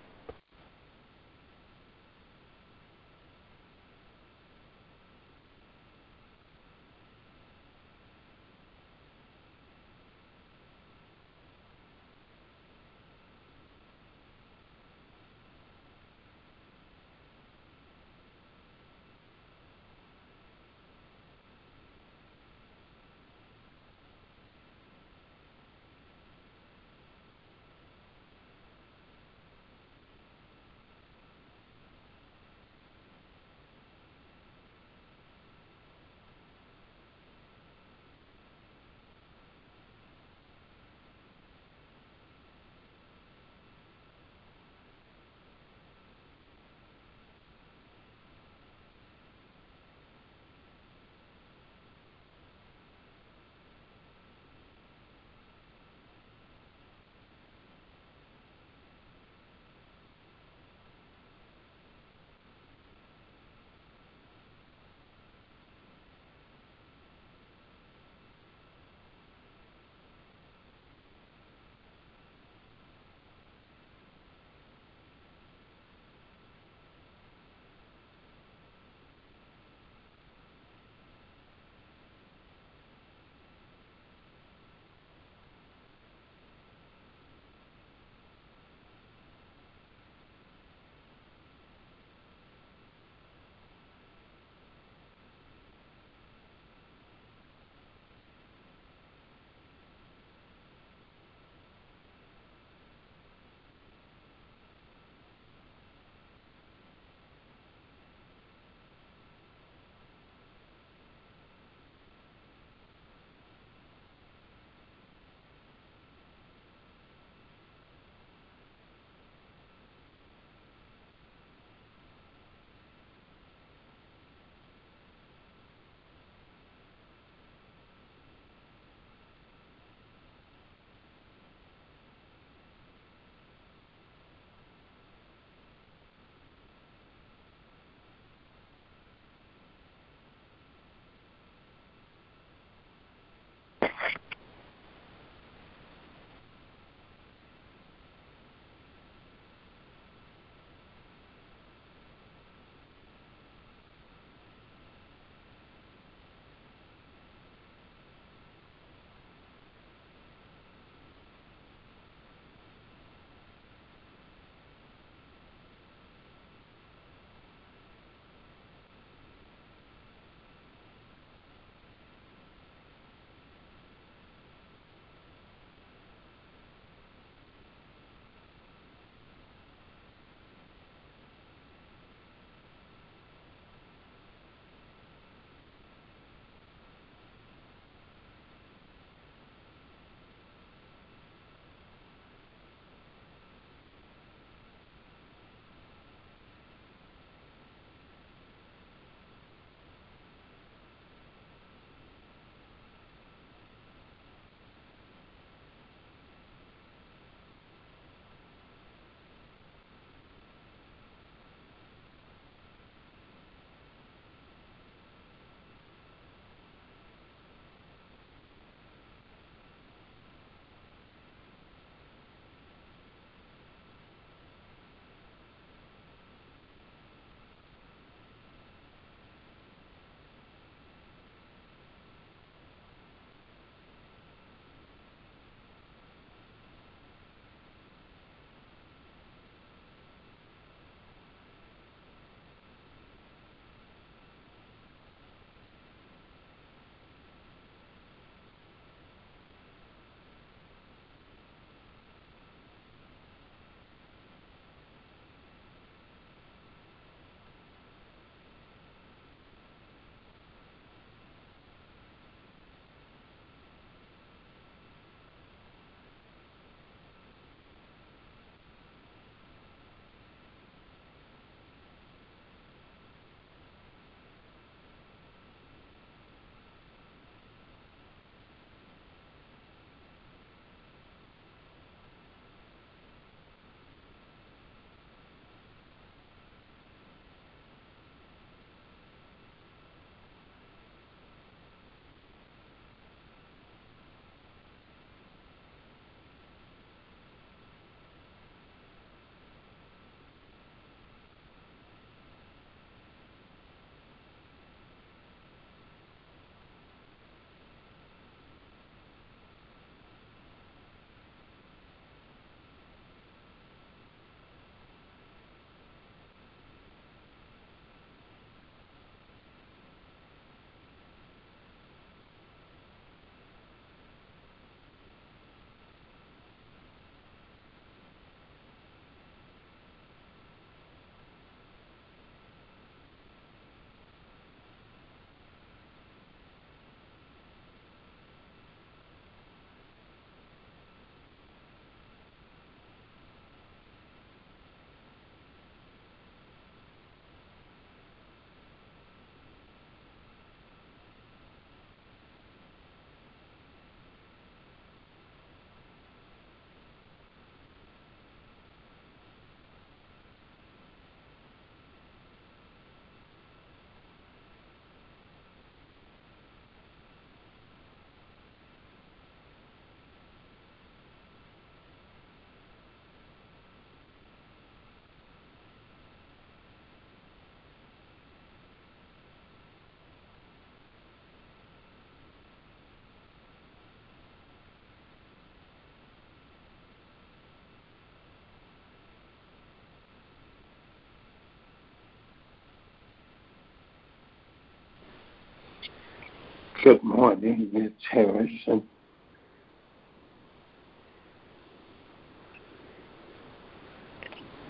Good morning, Ms. Harrison.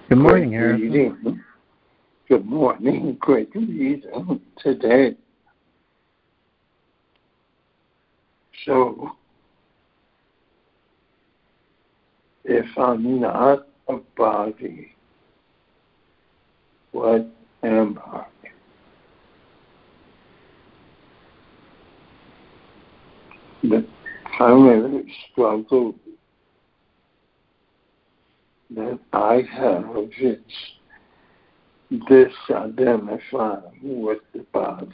Good morning, Great Harrison. reading. Good morning. Great reading today. So, if I'm not a body, what am I? The primary struggle that I have is disidentifying with the body.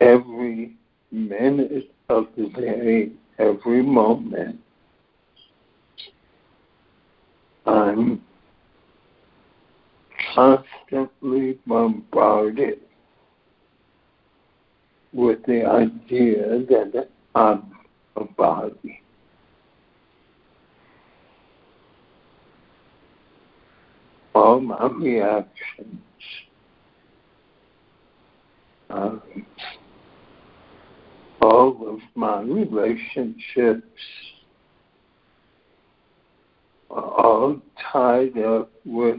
Every minute of the day, every moment, I'm constantly bombarded with the idea that I'm a body. All my reactions, um, all of my relationships are all tied up with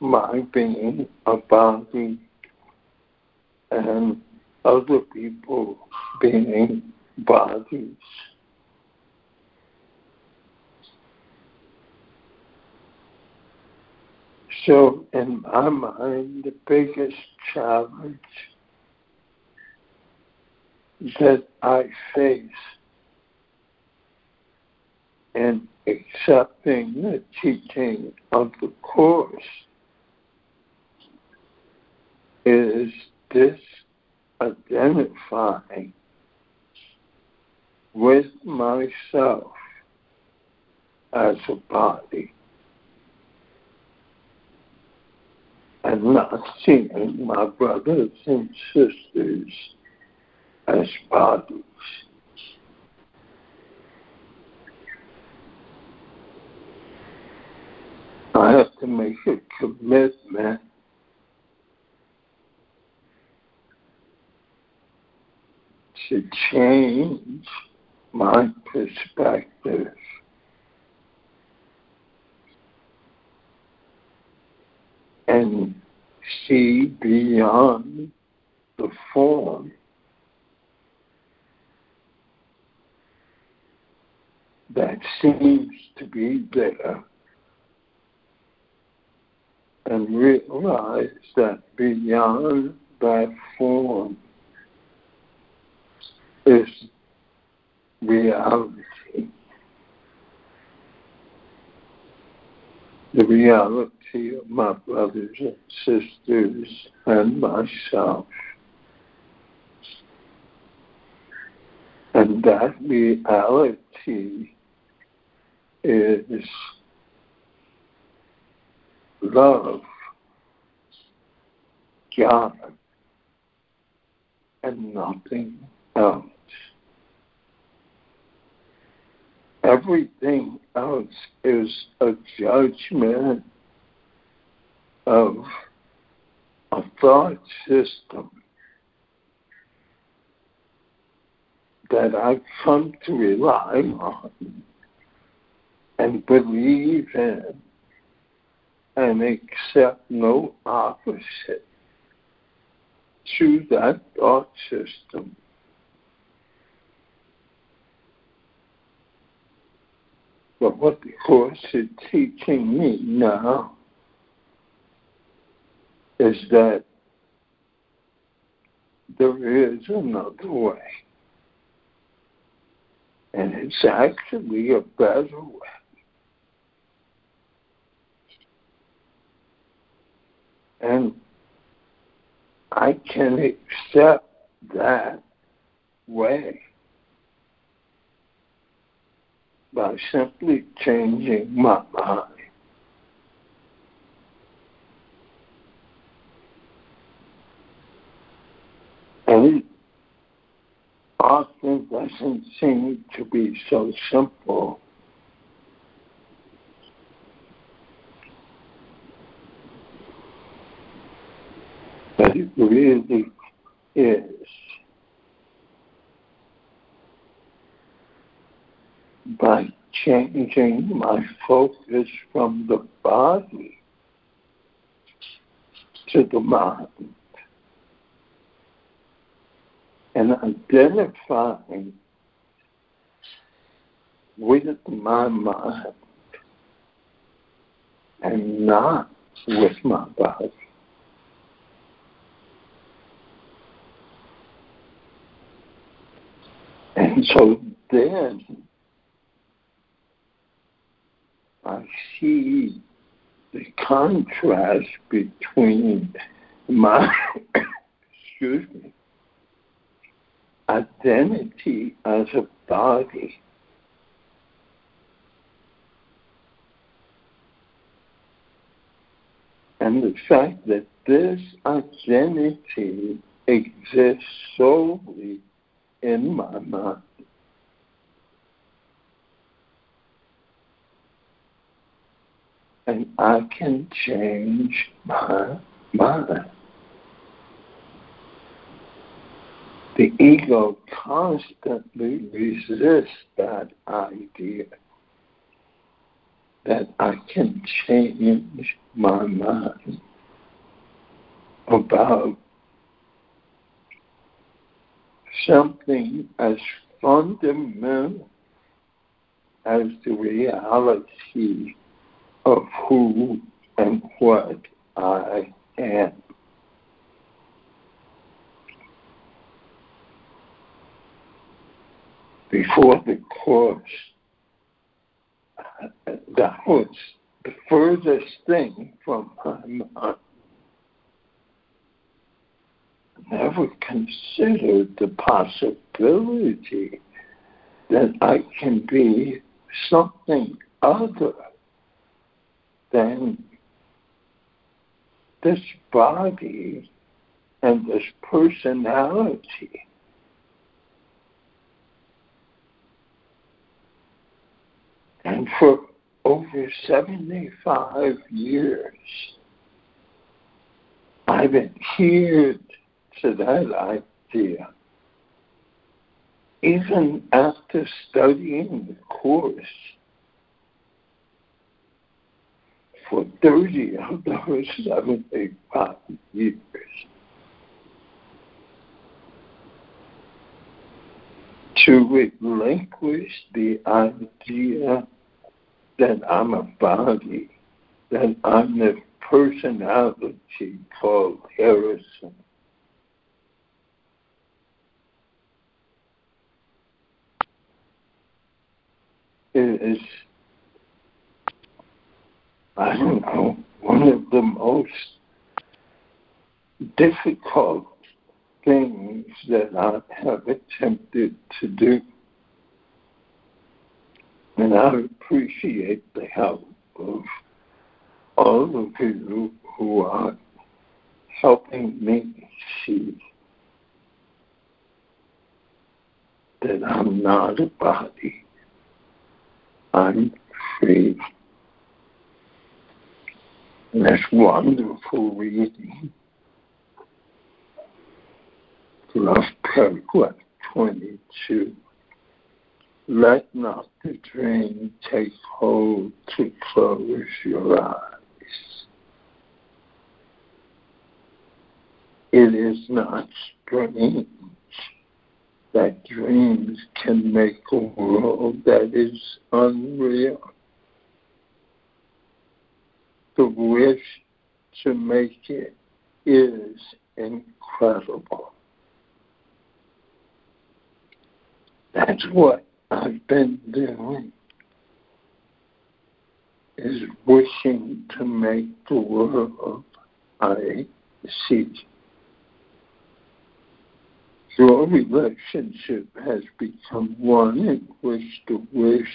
my being a body and other people being bodies. So, in my mind, the biggest challenge that I face in accepting the teaching of the Course is this identifying with myself as a body and not seeing my brothers and sisters as bodies. I have to make a commitment to change my perspective. And see beyond the form. That seems to be there. And realize that beyond that form is reality. The reality of my brothers and sisters and myself. And that reality is love, God, and nothing else. Everything else is a judgment of a thought system that I've come to rely on and believe in and accept no opposite to that thought system. But what the Course is teaching me now is that there is another way. And it's actually a better way. And I can accept that way by simply changing my mind. And often doesn't seem to be so simple. But it really is. By changing my focus from the body to the mind and identifying with my mind and not with my body. And so then I see the contrast between my excuse me identity as a body and the fact that this identity exists solely in my mind. And I can change my mind. The ego constantly resists that idea that I can change my mind about something as fundamental as the reality of who and what I am. Before the course, that was the furthest thing from my mind. Never considered the possibility that I can be something other than this body and this personality. And for over 75 years, I've adhered to that idea. Even after studying the course for 30 of those 75 years. To relinquish the idea that I'm a body, that I'm the personality called Harrison. It is, I don't know, one of the most difficult things that I have attempted to do. And I appreciate the help of all of you who are helping me see that I'm not a body. I'm free. That's wonderful reading. Love paragraph 22. Let not the dream take hold to close your eyes. It is not strange that dreams can make a world that is unreal. The wish to make it is incredible. That's what I've been doing is wishing to make the world I see. Your relationship has become one in which the wish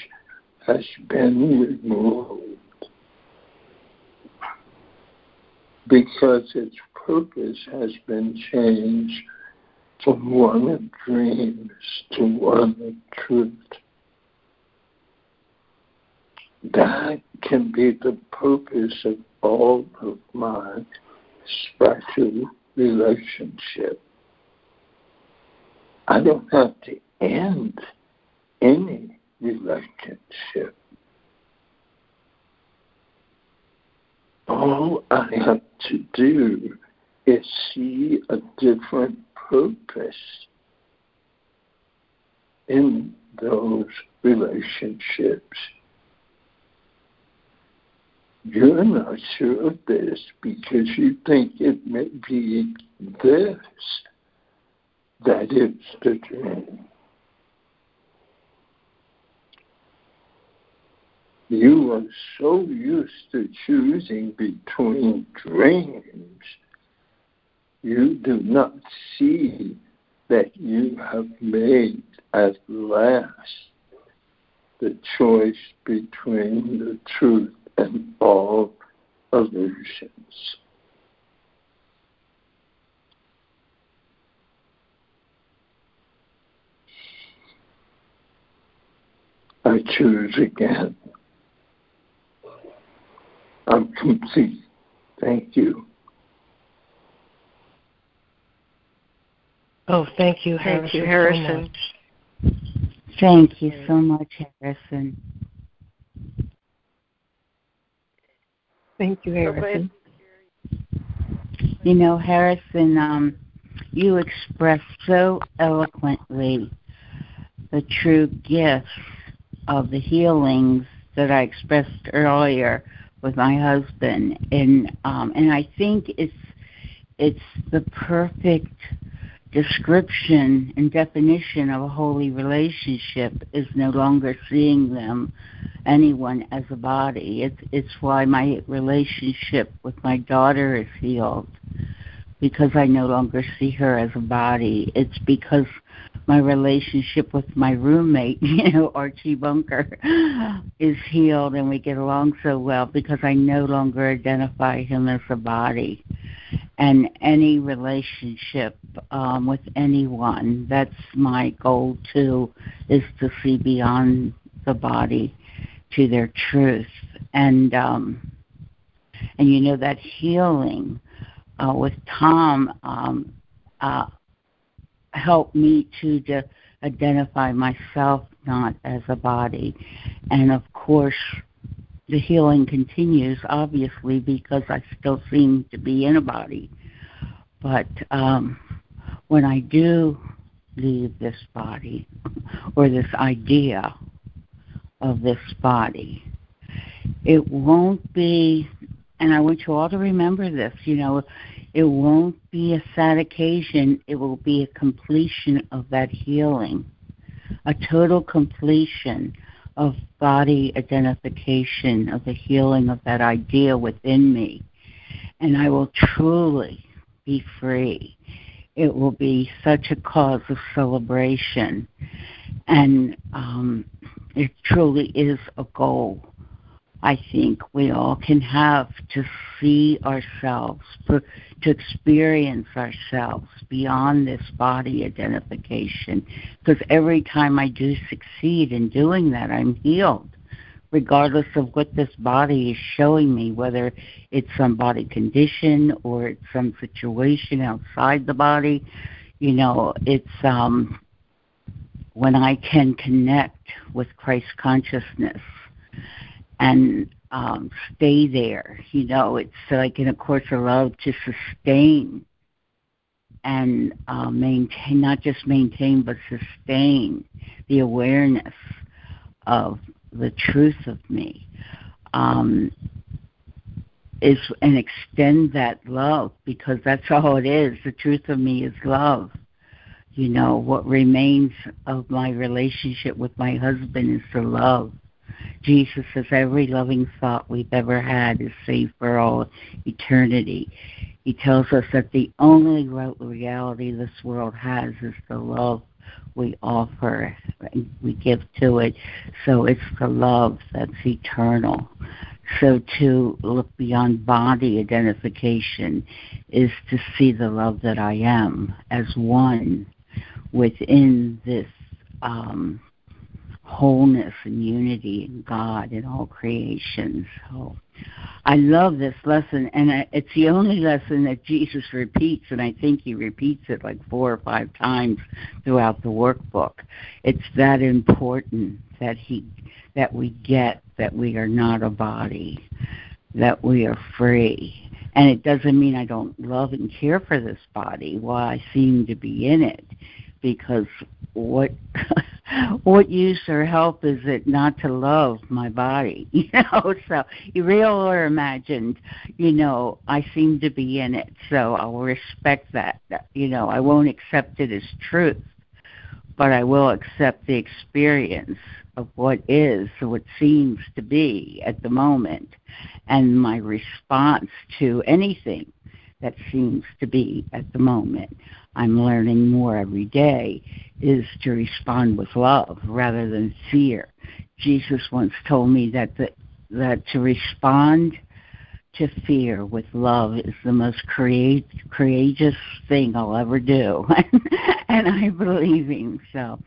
has been removed because its purpose has been changed from one of dreams to one of truth. That can be the purpose of all of my special relationship. I don't have to end any relationship. All I have to do is see a different purpose in those relationships. You're not sure of this because you think it may be this that is the dream. You are so used to choosing between dreams, you do not see that you have made at last the choice between the truth and all illusions. I choose again. I'm complete. Thank you. Oh, thank you, Harrison. Thank you, Harrison. So Thank you so much, Harrison. thank you, Harrison. You know, Harrison, um, you expressed so eloquently the true gifts of the healings that I expressed earlier with my husband, and um, and I think it's it's the perfect description and definition of a holy relationship is no longer seeing them anyone as a body. It's it's why my relationship with my daughter is healed because I no longer see her as a body. It's because my relationship with my roommate, you know, Archie Bunker, is healed and we get along so well because I no longer identify him as a body. And any relationship um, with anyone, that's my goal too, is to see beyond the body to their truth. And um, and you know that healing uh, with Tom um, uh, helped me to de- identify myself not as a body. And of course, the healing continues, obviously, because I still seem to be in a body. But um, when I do leave this body, or this idea of this body, it won't be, and I want you all to remember this, you know, it won't be a sad occasion, it will be a completion of that healing, a total completion of body identification, of the healing of that idea within me. And I will truly be free. It will be such a cause of celebration. And um, it truly is a goal I think we all can have to see ourselves, to experience ourselves beyond this body identification. Because every time I do succeed in doing that, I'm healed, regardless of what this body is showing me, whether it's some body condition or it's some situation outside the body. You know, it's um, when I can connect with Christ consciousness and um, stay there. You know, it's like in a course of love to sustain and uh, maintain, not just maintain, but sustain the awareness of the truth of me. Um, is and extend that love because that's all it is. The truth of me is love. You know, what remains of my relationship with my husband is the love Jesus says every loving thought we've ever had is saved for all eternity. He tells us that the only real reality this world has is the love we offer, and we give to it. So it's the love that's eternal. So to look beyond body identification is to see the love that I am as one within this um, wholeness and unity in God in all creation. So I love this lesson, and I, it's the only lesson that Jesus repeats, and I think he repeats it like four or five times throughout the workbook. It's that important that he that we get that we are not a body, that we are free. And it doesn't mean I don't love and care for this body while I seem to be in it, because what what use or help is it not to love my body? You know so real or imagined you know i seem to be in it so i'll respect that you know i won't accept it as truth but i will accept the experience of what is what seems to be at the moment and my response to anything that seems to be at the moment I'm learning more every day is to respond with love rather than fear. Jesus once told me that the, that to respond to fear with love is the most create, courageous thing I'll ever do, and I believe him. So,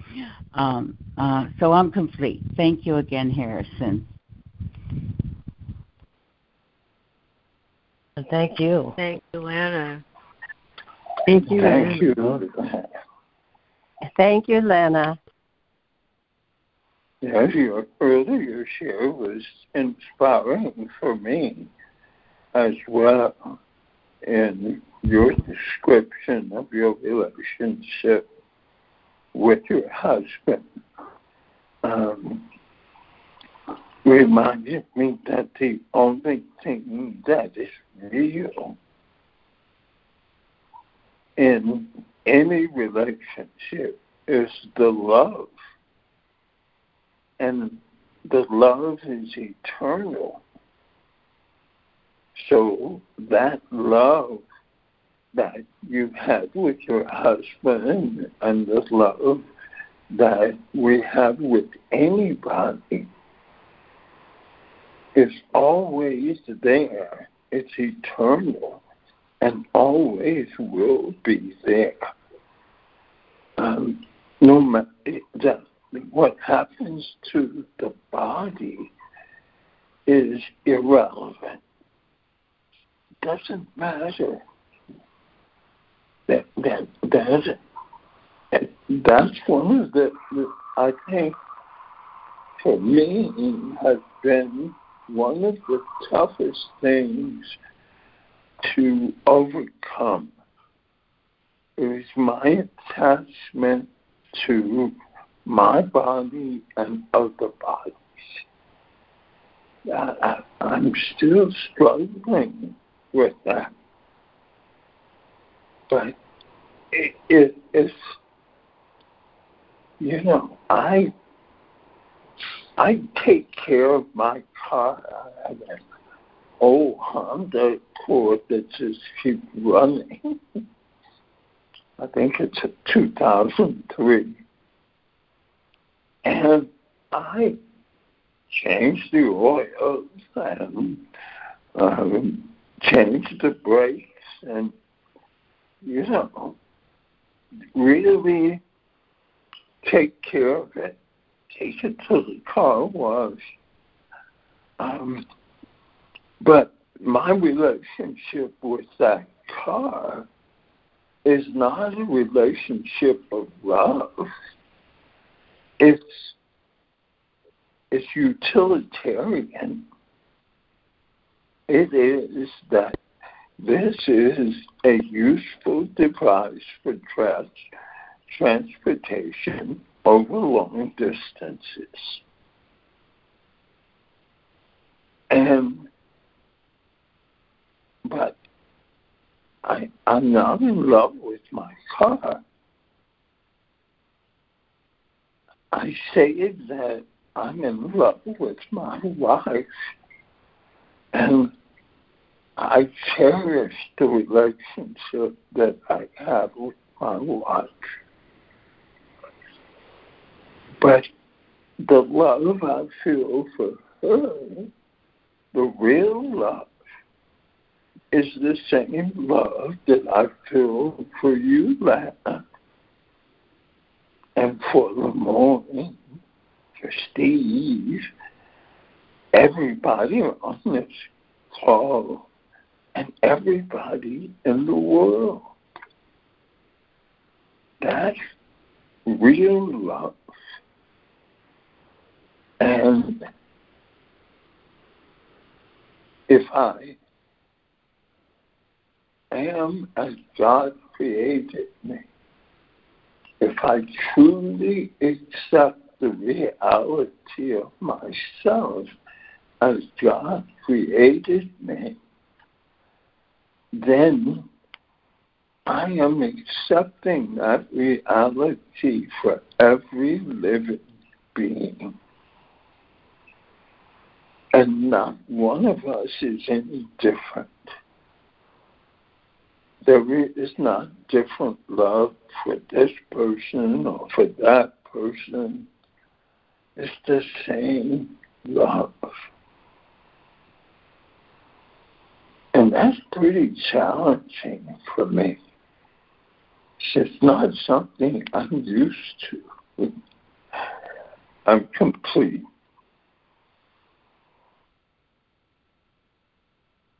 um, uh, so I'm complete. Thank you again, Harrison. Thank you. Thank you, Lana. Thank you. Thank you. Thank you, Lana. Yes, your earlier share was inspiring for me as well in your description of your relationship with your husband. Um, reminded me that the only thing that is real in any relationship is the love. And the love is eternal. So that love that you had with your husband and the love that we have with anybody is always there. It's eternal and always will be there. Um, no matter what happens to the body is irrelevant. Doesn't matter. That that that that's one of the I think for me has been one of the toughest things to overcome is my attachment to my body and other bodies. Uh, I, am still struggling with that. But it, it, it's, you know, I I take care of my car. I have an old Honda Accord that just keeps running. I think it's a 2003. And I changed the oils and um, changed the brakes and, you know, really take care of it. Take it to the car wash. Um, but my relationship with that car is not a relationship of love. It's it's utilitarian. It is that this is a useful device for trans- transportation over long distances. And but I, I'm not in love with my car. I say that I'm in love with my wife, and I cherish the relationship that I have with my wife. But the love I feel for her, the real love, is the same love that I feel for you, Lana. And for the just Steve, everybody on this call, and everybody in the world. That's real love. And if I am as God created me, if I truly accept the reality of myself as God created me, then I am accepting that reality for every living being. And not one of us is any different. There is not different love for this person or for that person. It's the same love. And that's pretty challenging for me. It's not something I'm used to. I'm complete.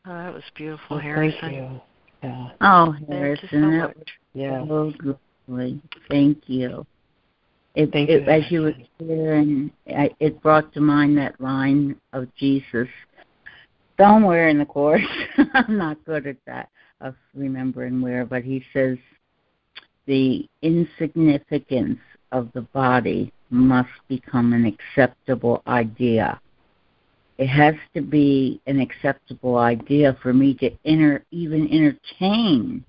Oh, that was beautiful, oh, Harrison. Thank you. Yeah. Oh, Harrison, so that was yeah. so lovely. Thank you. It, Thank it, you, as you were sharing, it brought to mind that line of Jesus somewhere in the course. I'm not good at that of remembering where, but he says the insignificance of the body must become an acceptable idea. It has to be an acceptable idea for me to enter, even entertain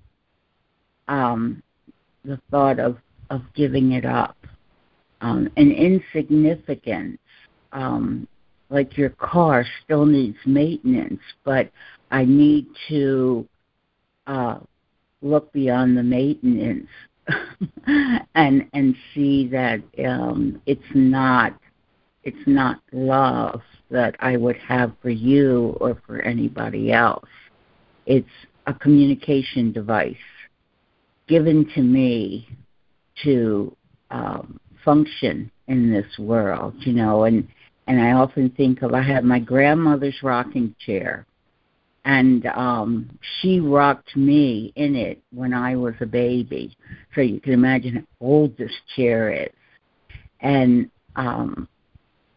um, the thought of, of giving it up. Um, an insignificance, um, like your car still needs maintenance, but I need to uh, look beyond the maintenance and and see that um, it's not it's not love that I would have for you or for anybody else. It's a communication device given to me to um, function in this world, you know, and and I often think of I have my grandmother's rocking chair and um she rocked me in it when I was a baby. So you can imagine how old this chair is. And um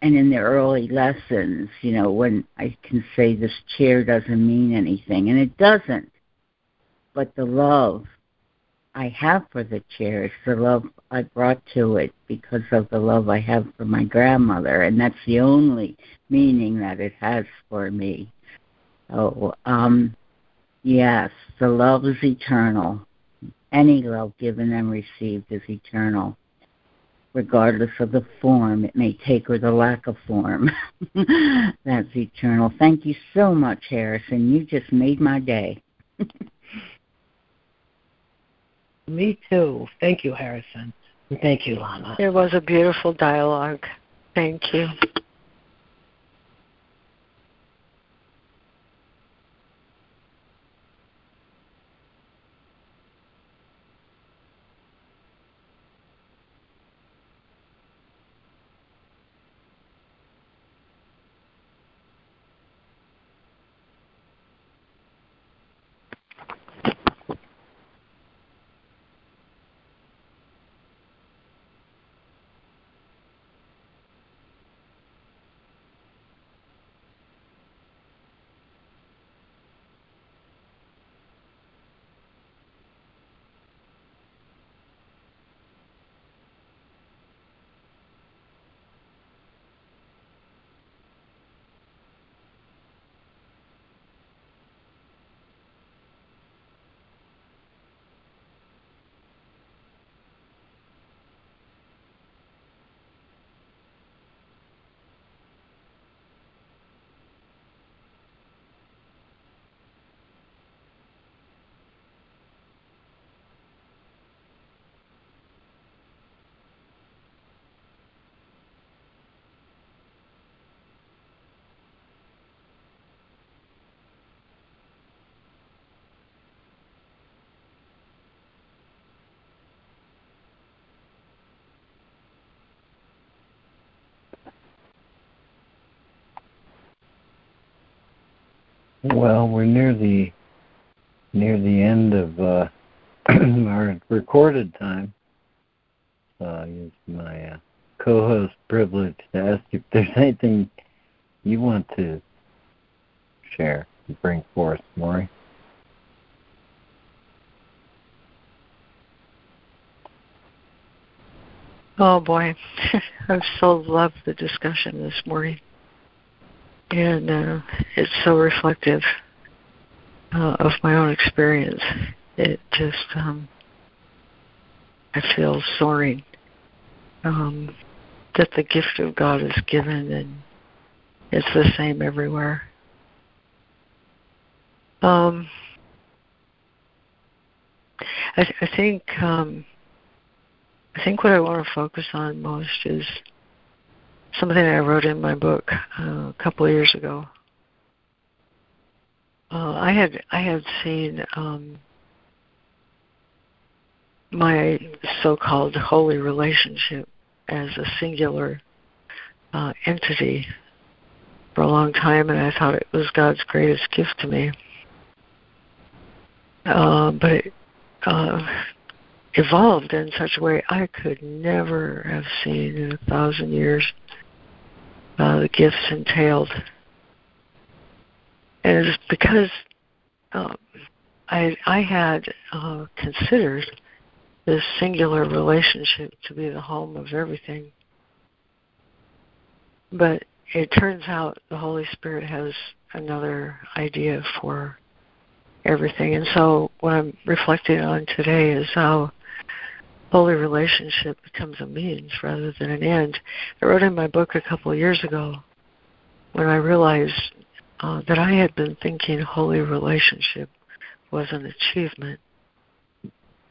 and in the early lessons, you know, when I can say this chair doesn't mean anything and it doesn't. But the love I have for the chair is the love I brought to it because of the love I have for my grandmother and that's the only meaning that it has for me Oh, um, yes, the love is eternal. Any love given and received is eternal, regardless of the form it may take or the lack of form. That's eternal. Thank you so much, Harrison. You just made my day. Me too. Thank you, Harrison. And thank you, Lana. It was a beautiful dialogue. Thank you. Well, we're near the near the end of uh, our recorded time. So it's my uh, co-host privilege to ask if there's anything you want to share and bring forth, Maury. Oh boy, I've so loved the discussion this morning, and uh, it's so reflective uh, of my own experience. It just, um, I feel soaring um, that the gift of God is given, and it's the same everywhere. Um, I, I think. Um, I think what I want to focus on most is something I wrote in my book uh, a couple of years ago. Uh, I had I had seen um, my so-called holy relationship as a singular uh, entity for a long time, and I thought it was God's greatest gift to me. Uh, but it, uh, evolved in such a way I could never have seen in a thousand years the gifts entailed. And it's because um, I, I had uh, considered this singular relationship to be the home of everything. But it turns out the Holy Spirit has another idea for everything. And so what I'm reflecting on today is how holy relationship becomes a means rather than an end. I wrote in my book a couple of years ago when I realized uh, that I had been thinking holy relationship was an achievement,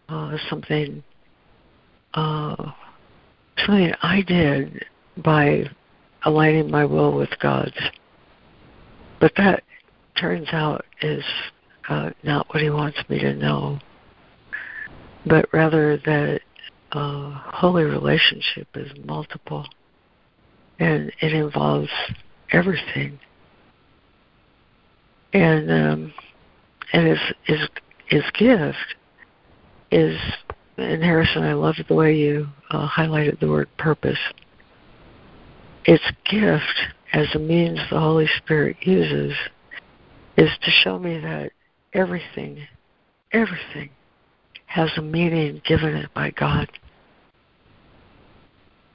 uh, something uh, something I did by aligning my will with God's. But that turns out is uh, not what He wants me to know, but rather that uh, holy relationship is multiple, and it involves everything. And um, and his his his gift is, and Harrison, I loved the way you uh, highlighted the word purpose. Its gift as a means the Holy Spirit uses is to show me that everything, everything has a meaning given it by God.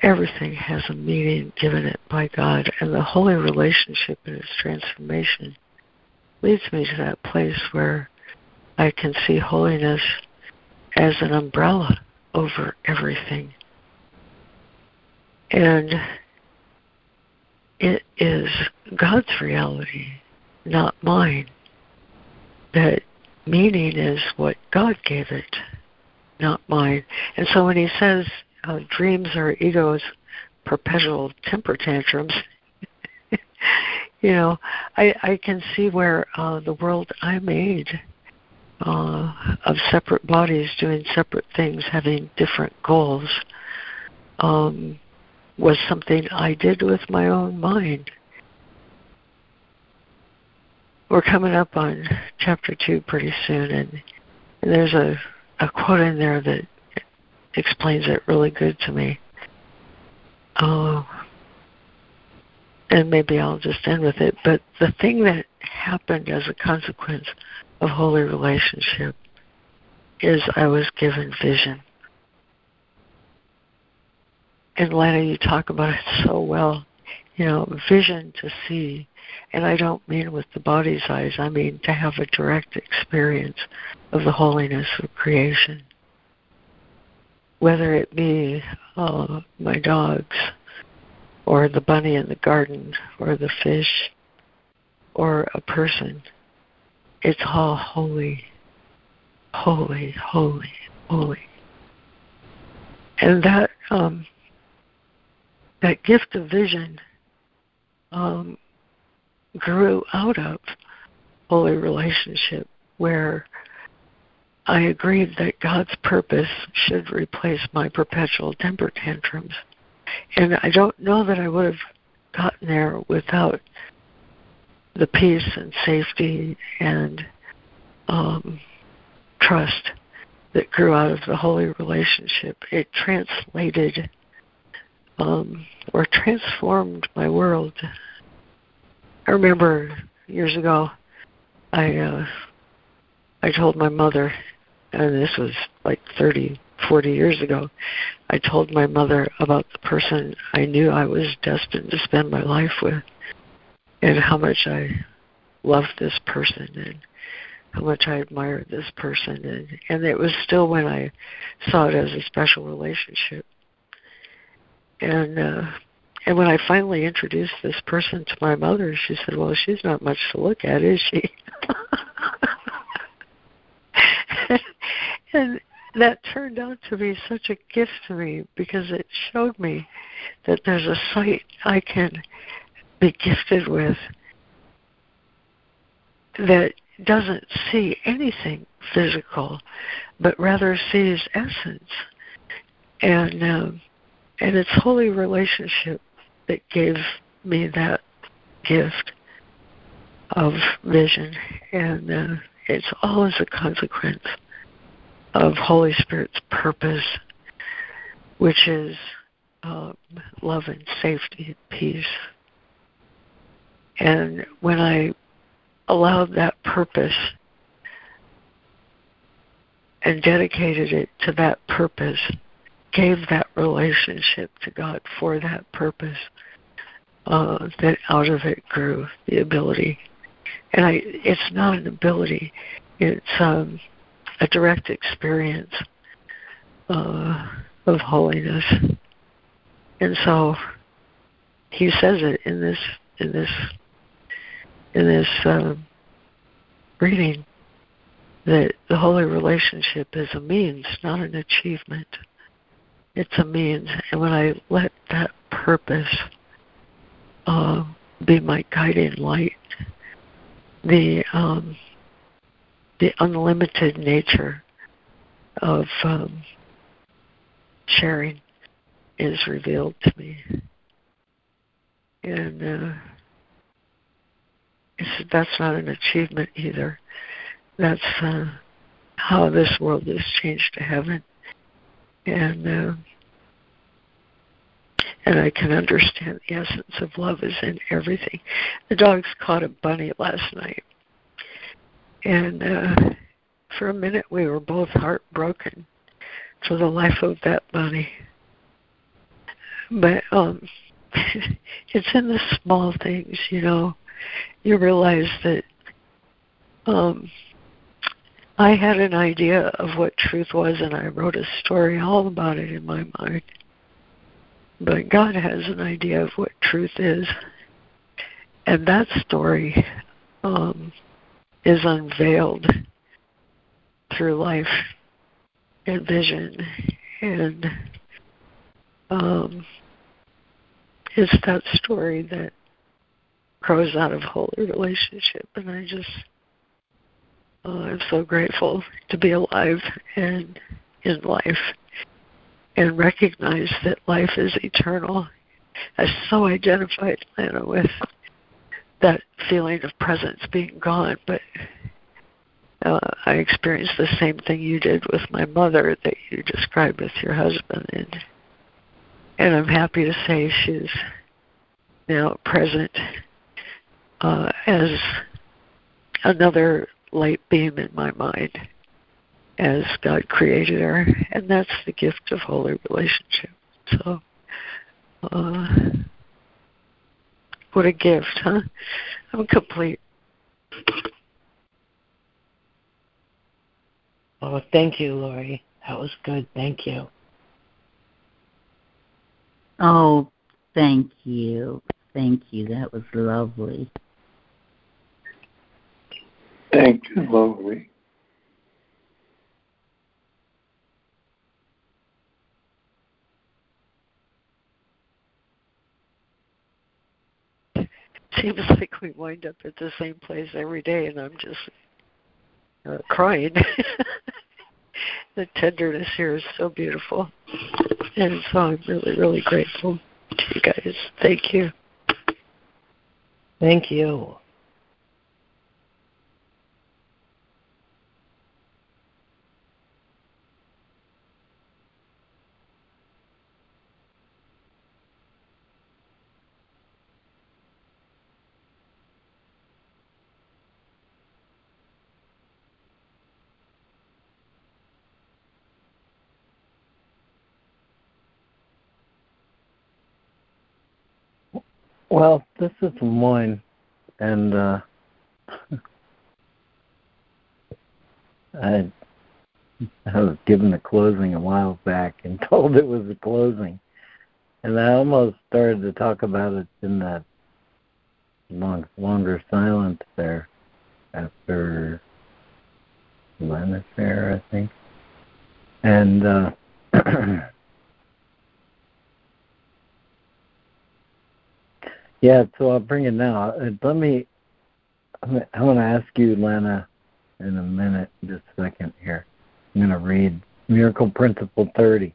Everything has a meaning given it by God, and the holy relationship and its transformation leads me to that place where I can see holiness as an umbrella over everything. And it is God's reality, not mine. That meaning is what God gave it, not mine. And so when he says uh, dreams are ego's perpetual temper tantrums, you know, I, I can see where uh, the world I made uh, of separate bodies doing separate things, having different goals, um, was something I did with my own mind. We're coming up on chapter two pretty soon, and, and there's a, a quote in there that explains it really good to me. Oh, and maybe I'll just end with it. But the thing that happened as a consequence of holy relationship is I was given vision. And Lana, you talk about it so well. You know, vision to see. And I don't mean with the body's eyes, I mean to have a direct experience of the holiness of creation whether it be uh, my dogs or the bunny in the garden or the fish or a person. It's all holy, holy, holy, holy. And that um, that gift of vision um, grew out of holy relationship where I agreed that God's purpose should replace my perpetual temper tantrums. And I don't know that I would have gotten there without the peace and safety and um, trust that grew out of the holy relationship. It translated um, or transformed my world. I remember years ago, I uh, I told my mother, and this was like thirty, forty years ago. I told my mother about the person I knew I was destined to spend my life with, and how much I loved this person, and how much I admired this person, and and it was still when I saw it as a special relationship. And uh, and when I finally introduced this person to my mother, she said, "Well, she's not much to look at, is she?" and that turned out to be such a gift to me because it showed me that there's a sight I can be gifted with that doesn't see anything physical, but rather sees essence. And um, and it's holy relationship that gave me that gift of vision, and uh, it's all as a consequence of Holy Spirit's purpose, which is uh, love and safety and peace. And when I allowed that purpose and dedicated it to that purpose, gave that relationship to God for that purpose, uh, that out of it grew the ability. And I, it's not an ability; it's um, a direct experience uh, of holiness. And so, he says it in this in this in this um, reading that the holy relationship is a means, not an achievement. It's a means, and when I let that purpose uh, be my guiding light, the um, the unlimited nature of um, sharing is revealed to me, and uh, that's not an achievement either. That's uh, how this world is changed to heaven, and uh, and I can understand the essence of love is in everything. The dogs caught a bunny last night, and uh, for a minute we were both heartbroken for the life of that bunny. But um, it's in the small things, you know. You realize that um, I had an idea of what truth was, and I wrote a story all about it in my mind. But God has an idea of what truth is. And that story um, is unveiled through life and vision. And um, it's that story that grows out of holy relationship. And I just, uh, I'm so grateful to be alive and in life and recognize that life is eternal. I so identified, Lana, with that feeling of presence being gone, but uh, I experienced the same thing you did with my mother that you described with your husband, and and I'm happy to say she's now present uh, as another light beam in my mind as God created her, and that's the gift of holy relationship. So, uh, what a gift, huh? I'm complete. Oh, thank you, Lori. That was good. Thank you. Oh, thank you. Thank you. That was lovely. Thank you, Lori. seems like we wind up at the same place every day, and I'm just uh, crying. the tenderness here is so beautiful, and so I'm really, really grateful to you guys. Thank you. Thank you. Well, this is LeMoyne, and uh, I, I was given the closing a while back and told it was the closing, and I almost started to talk about it in that long, longer silence there after Lena's there, I think, and. Uh, Yeah, so I'll bring it now. Uh, let me. I'm going to ask you, Lena, in a minute, just a second here. I'm going to read Miracle Principle 30.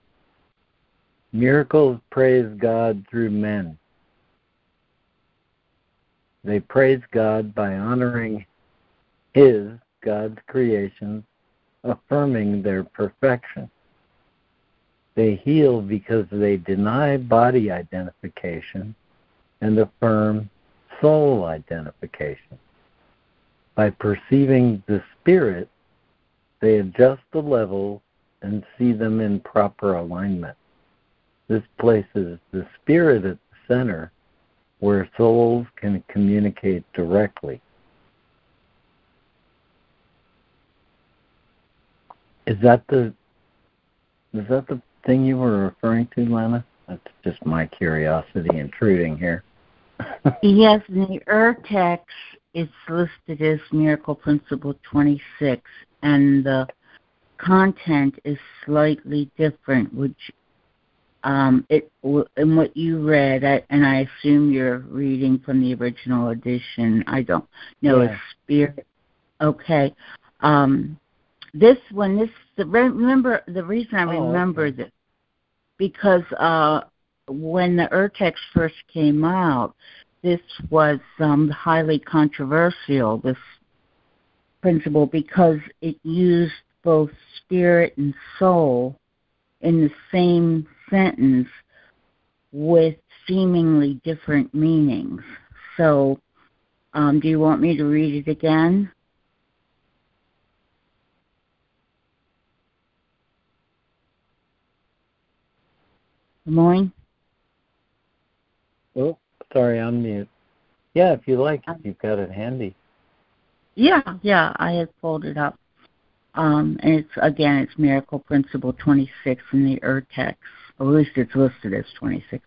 Miracles praise God through men. They praise God by honoring His, God's creation, affirming their perfection. They heal because they deny body identification and affirm soul identification. By perceiving the spirit, they adjust the levels and see them in proper alignment. This places the spirit at the center where souls can communicate directly. Is that the is that the thing you were referring to, Lana? That's just my curiosity intruding here yes, in the Urtext, it's listed as Miracle Principle 26, and the content is slightly different, which um, it in what you read, I, and I assume you're reading from the original edition. I don't know yeah. a spirit. Okay, um, this one, this the, remember the reason I oh, remember okay. this because uh, when the Urtext first came out, this was um, highly controversial, this principle, because it used both spirit and soul in the same sentence with seemingly different meanings. So, um, do you want me to read it again? LeMoyne? Oh, sorry, I'm mute. Yeah, if you like, if you've got it handy. Yeah, yeah, I had pulled it up. Um, and it's again, it's Miracle Principle 26 in the Urtext. Or at least it's listed as 26.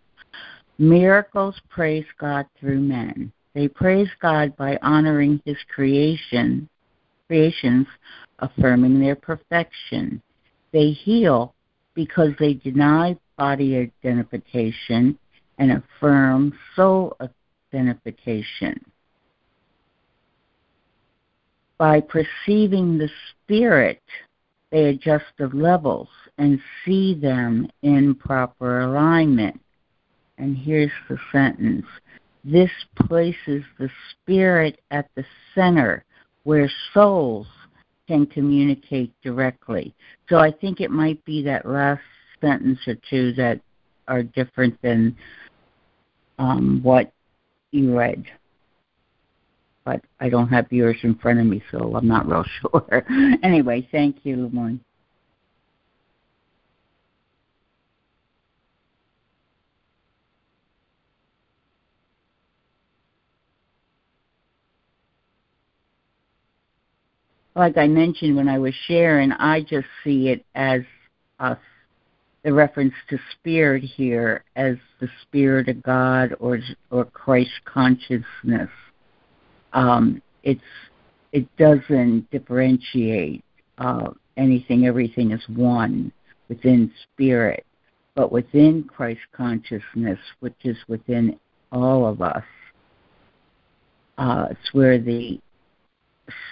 Miracles praise God through men. They praise God by honoring His creation, creations, affirming their perfection. They heal because they deny body identification and affirm soul identification. By perceiving the spirit, they adjust the levels and see them in proper alignment. And here's the sentence this places the spirit at the center where souls can communicate directly. So I think it might be that last sentence or two that are different than um, what you read. But I don't have yours in front of me, so I'm not real sure. anyway, thank you, LeMoyne. Like I mentioned when I was sharing, I just see it as us the reference to spirit here as the spirit of God or or Christ consciousness. Um, it's it doesn't differentiate uh, anything. Everything is one within spirit, but within Christ consciousness, which is within all of us. Uh, it's where the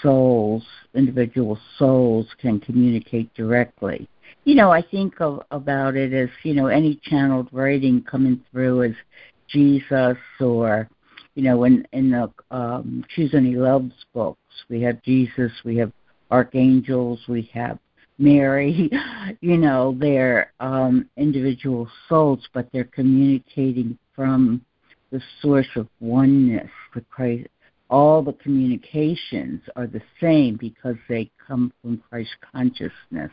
souls, individual souls, can communicate directly you know, I think of, about it as, you know, any channeled writing coming through as Jesus or, you know, in, in the um, Choose Only Love books, we have Jesus, we have archangels, we have Mary, you know, they're um, individual souls, but they're communicating from the source of oneness, the Christ. All the communications are the same because they come from Christ consciousness.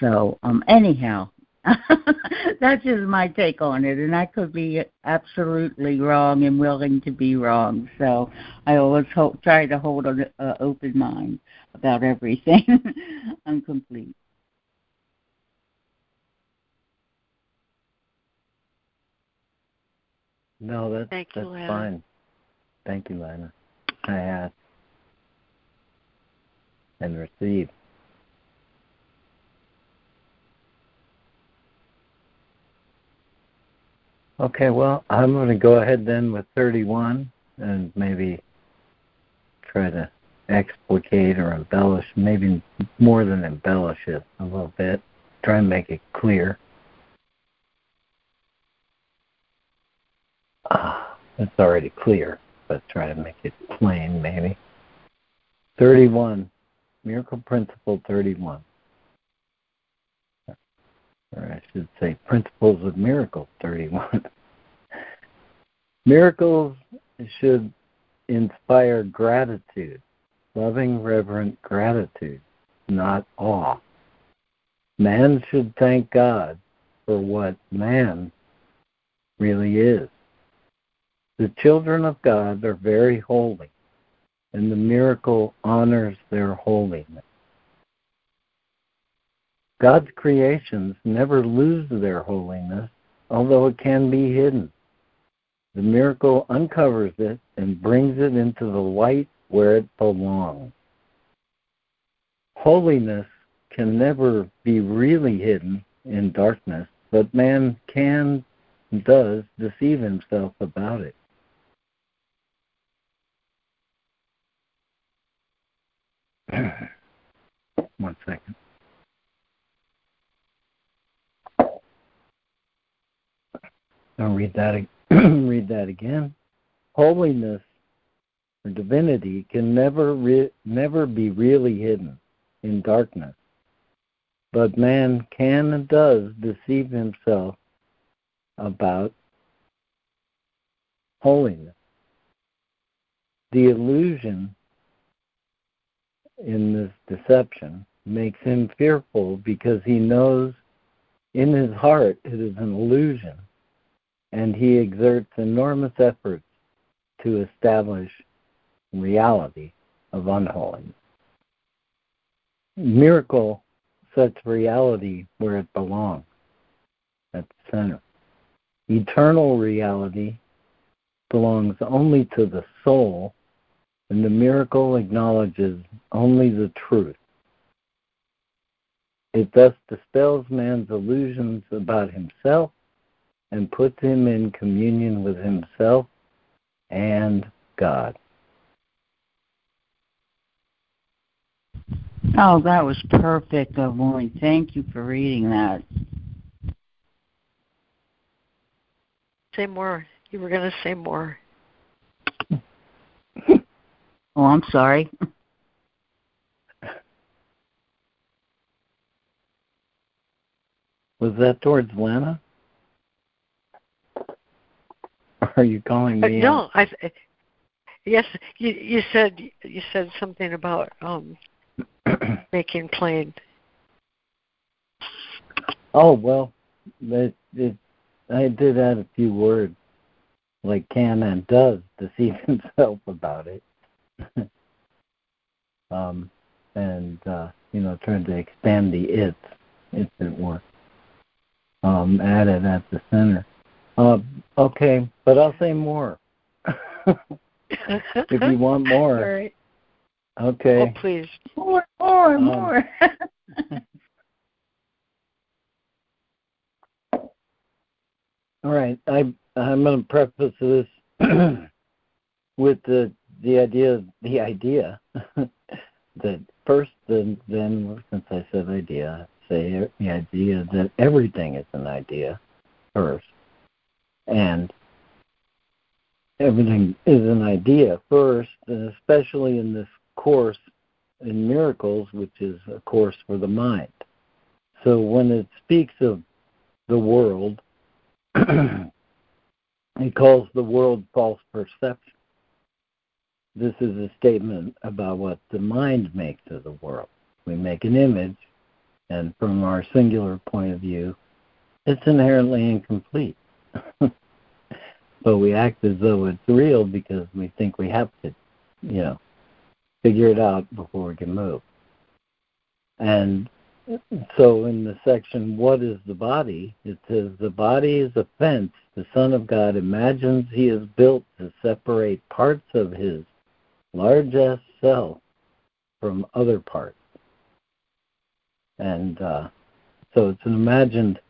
So, um, anyhow, That's just my take on it, and I could be absolutely wrong and willing to be wrong. So I always hope, try to hold an uh, open mind about everything. I'm complete. No, that's Thank you, that's Lana. fine. Thank you, Lana. I ask and receive. Okay, well, I'm going to go ahead then with 31 and maybe try to explicate or embellish, maybe more than embellish it a little bit, try and make it clear. Ah, it's already clear, but try to make it plain maybe. 31, Miracle Principle 31. Or I should say Principles of Miracles 31. Miracles should inspire gratitude, loving, reverent gratitude, not awe. Man should thank God for what man really is. The children of God are very holy, and the miracle honors their holiness. God's creations never lose their holiness, although it can be hidden. The miracle uncovers it and brings it into the light where it belongs. Holiness can never be really hidden in darkness, but man can and does deceive himself about it. One second. I'll read that read that again. Holiness or divinity can never re- never be really hidden in darkness, but man can and does deceive himself about holiness. The illusion in this deception makes him fearful because he knows in his heart it is an illusion and he exerts enormous efforts to establish reality of unholiness. Miracle sets reality where it belongs, at the center. Eternal reality belongs only to the soul, and the miracle acknowledges only the truth. It thus dispels man's illusions about himself and puts him in communion with himself and God. Oh, that was perfect, Evelyn. Thank you for reading that. Say more. You were going to say more. oh, I'm sorry. Was that towards Lana? Are you calling me? Uh, no, I. Yes, you you said you said something about um making plain. Oh well, it, it, I did add a few words, like can and does deceive himself about it, um, and uh, you know trying to expand the it, if it were, um, added at the center. Uh, okay, but I'll say more. if you want more. All right. Okay. Oh, please. More, more, Um, more. All right. I I'm going to preface this with the the idea the idea that first then then since I said idea say the idea that everything is an idea first and everything is an idea first, and especially in this course in miracles, which is a course for the mind. So when it speaks of the world, it calls the world false perception. This is a statement about what the mind makes of the world. We make an image, and from our singular point of view, it's inherently incomplete. but we act as though it's real because we think we have to, you know, figure it out before we can move. And so in the section, What is the body? It says, The body is a fence the Son of God imagines he is built to separate parts of his largest self from other parts. And uh, so it's an imagined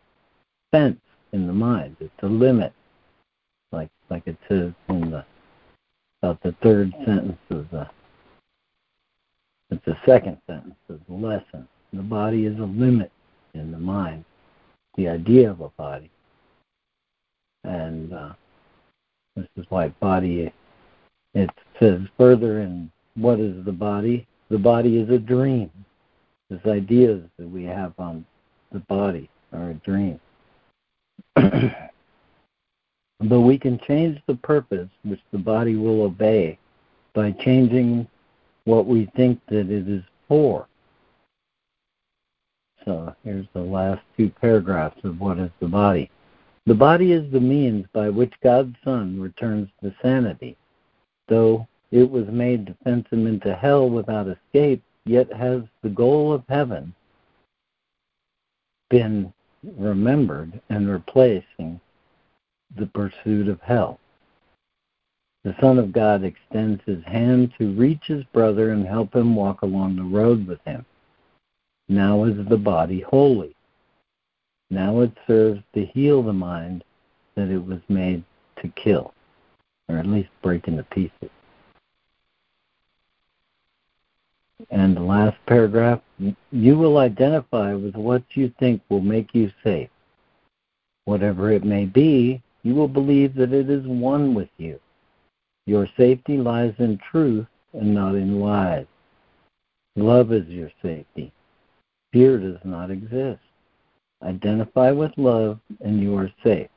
fence in the mind. It's a limit, like like it says in the about the third sentence of the it's the second sentence of the lesson. The body is a limit in the mind. The idea of a body, and uh, this is why body. It says further in what is the body? The body is a dream. These ideas that we have on the body are a dream. but we can change the purpose which the body will obey by changing what we think that it is for. So here's the last two paragraphs of what is the body. The body is the means by which God's Son returns to sanity. Though it was made to fence him into hell without escape, yet has the goal of heaven been remembered and replacing the pursuit of hell. The Son of God extends his hand to reach his brother and help him walk along the road with him. Now is the body holy. Now it serves to heal the mind that it was made to kill, or at least break into pieces. And the last paragraph you will identify with what you think will make you safe. Whatever it may be, you will believe that it is one with you. Your safety lies in truth and not in lies. Love is your safety. Fear does not exist. Identify with love and you are safe.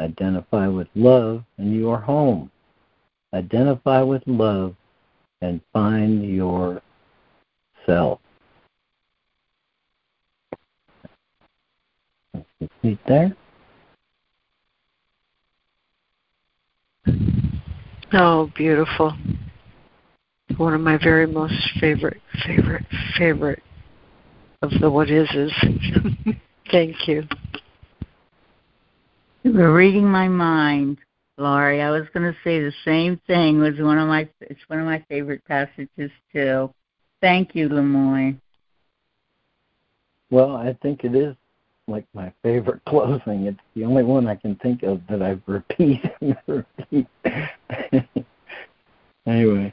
Identify with love and you are home. Identify with love and find your self. Complete there. Oh, beautiful. One of my very most favorite, favorite, favorite of the what is is. Thank you. You were reading my mind, Laurie. I was going to say the same thing. It was one of my it's one of my favorite passages too. Thank you, LeMoyne. Well, I think it is like my favorite closing. It's the only one I can think of that I repeat and repeat. anyway,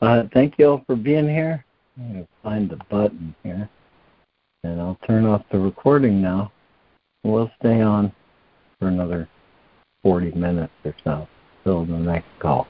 uh, thank you all for being here. I'm going to find the button here. And I'll turn off the recording now. We'll stay on for another 40 minutes or so till the next call.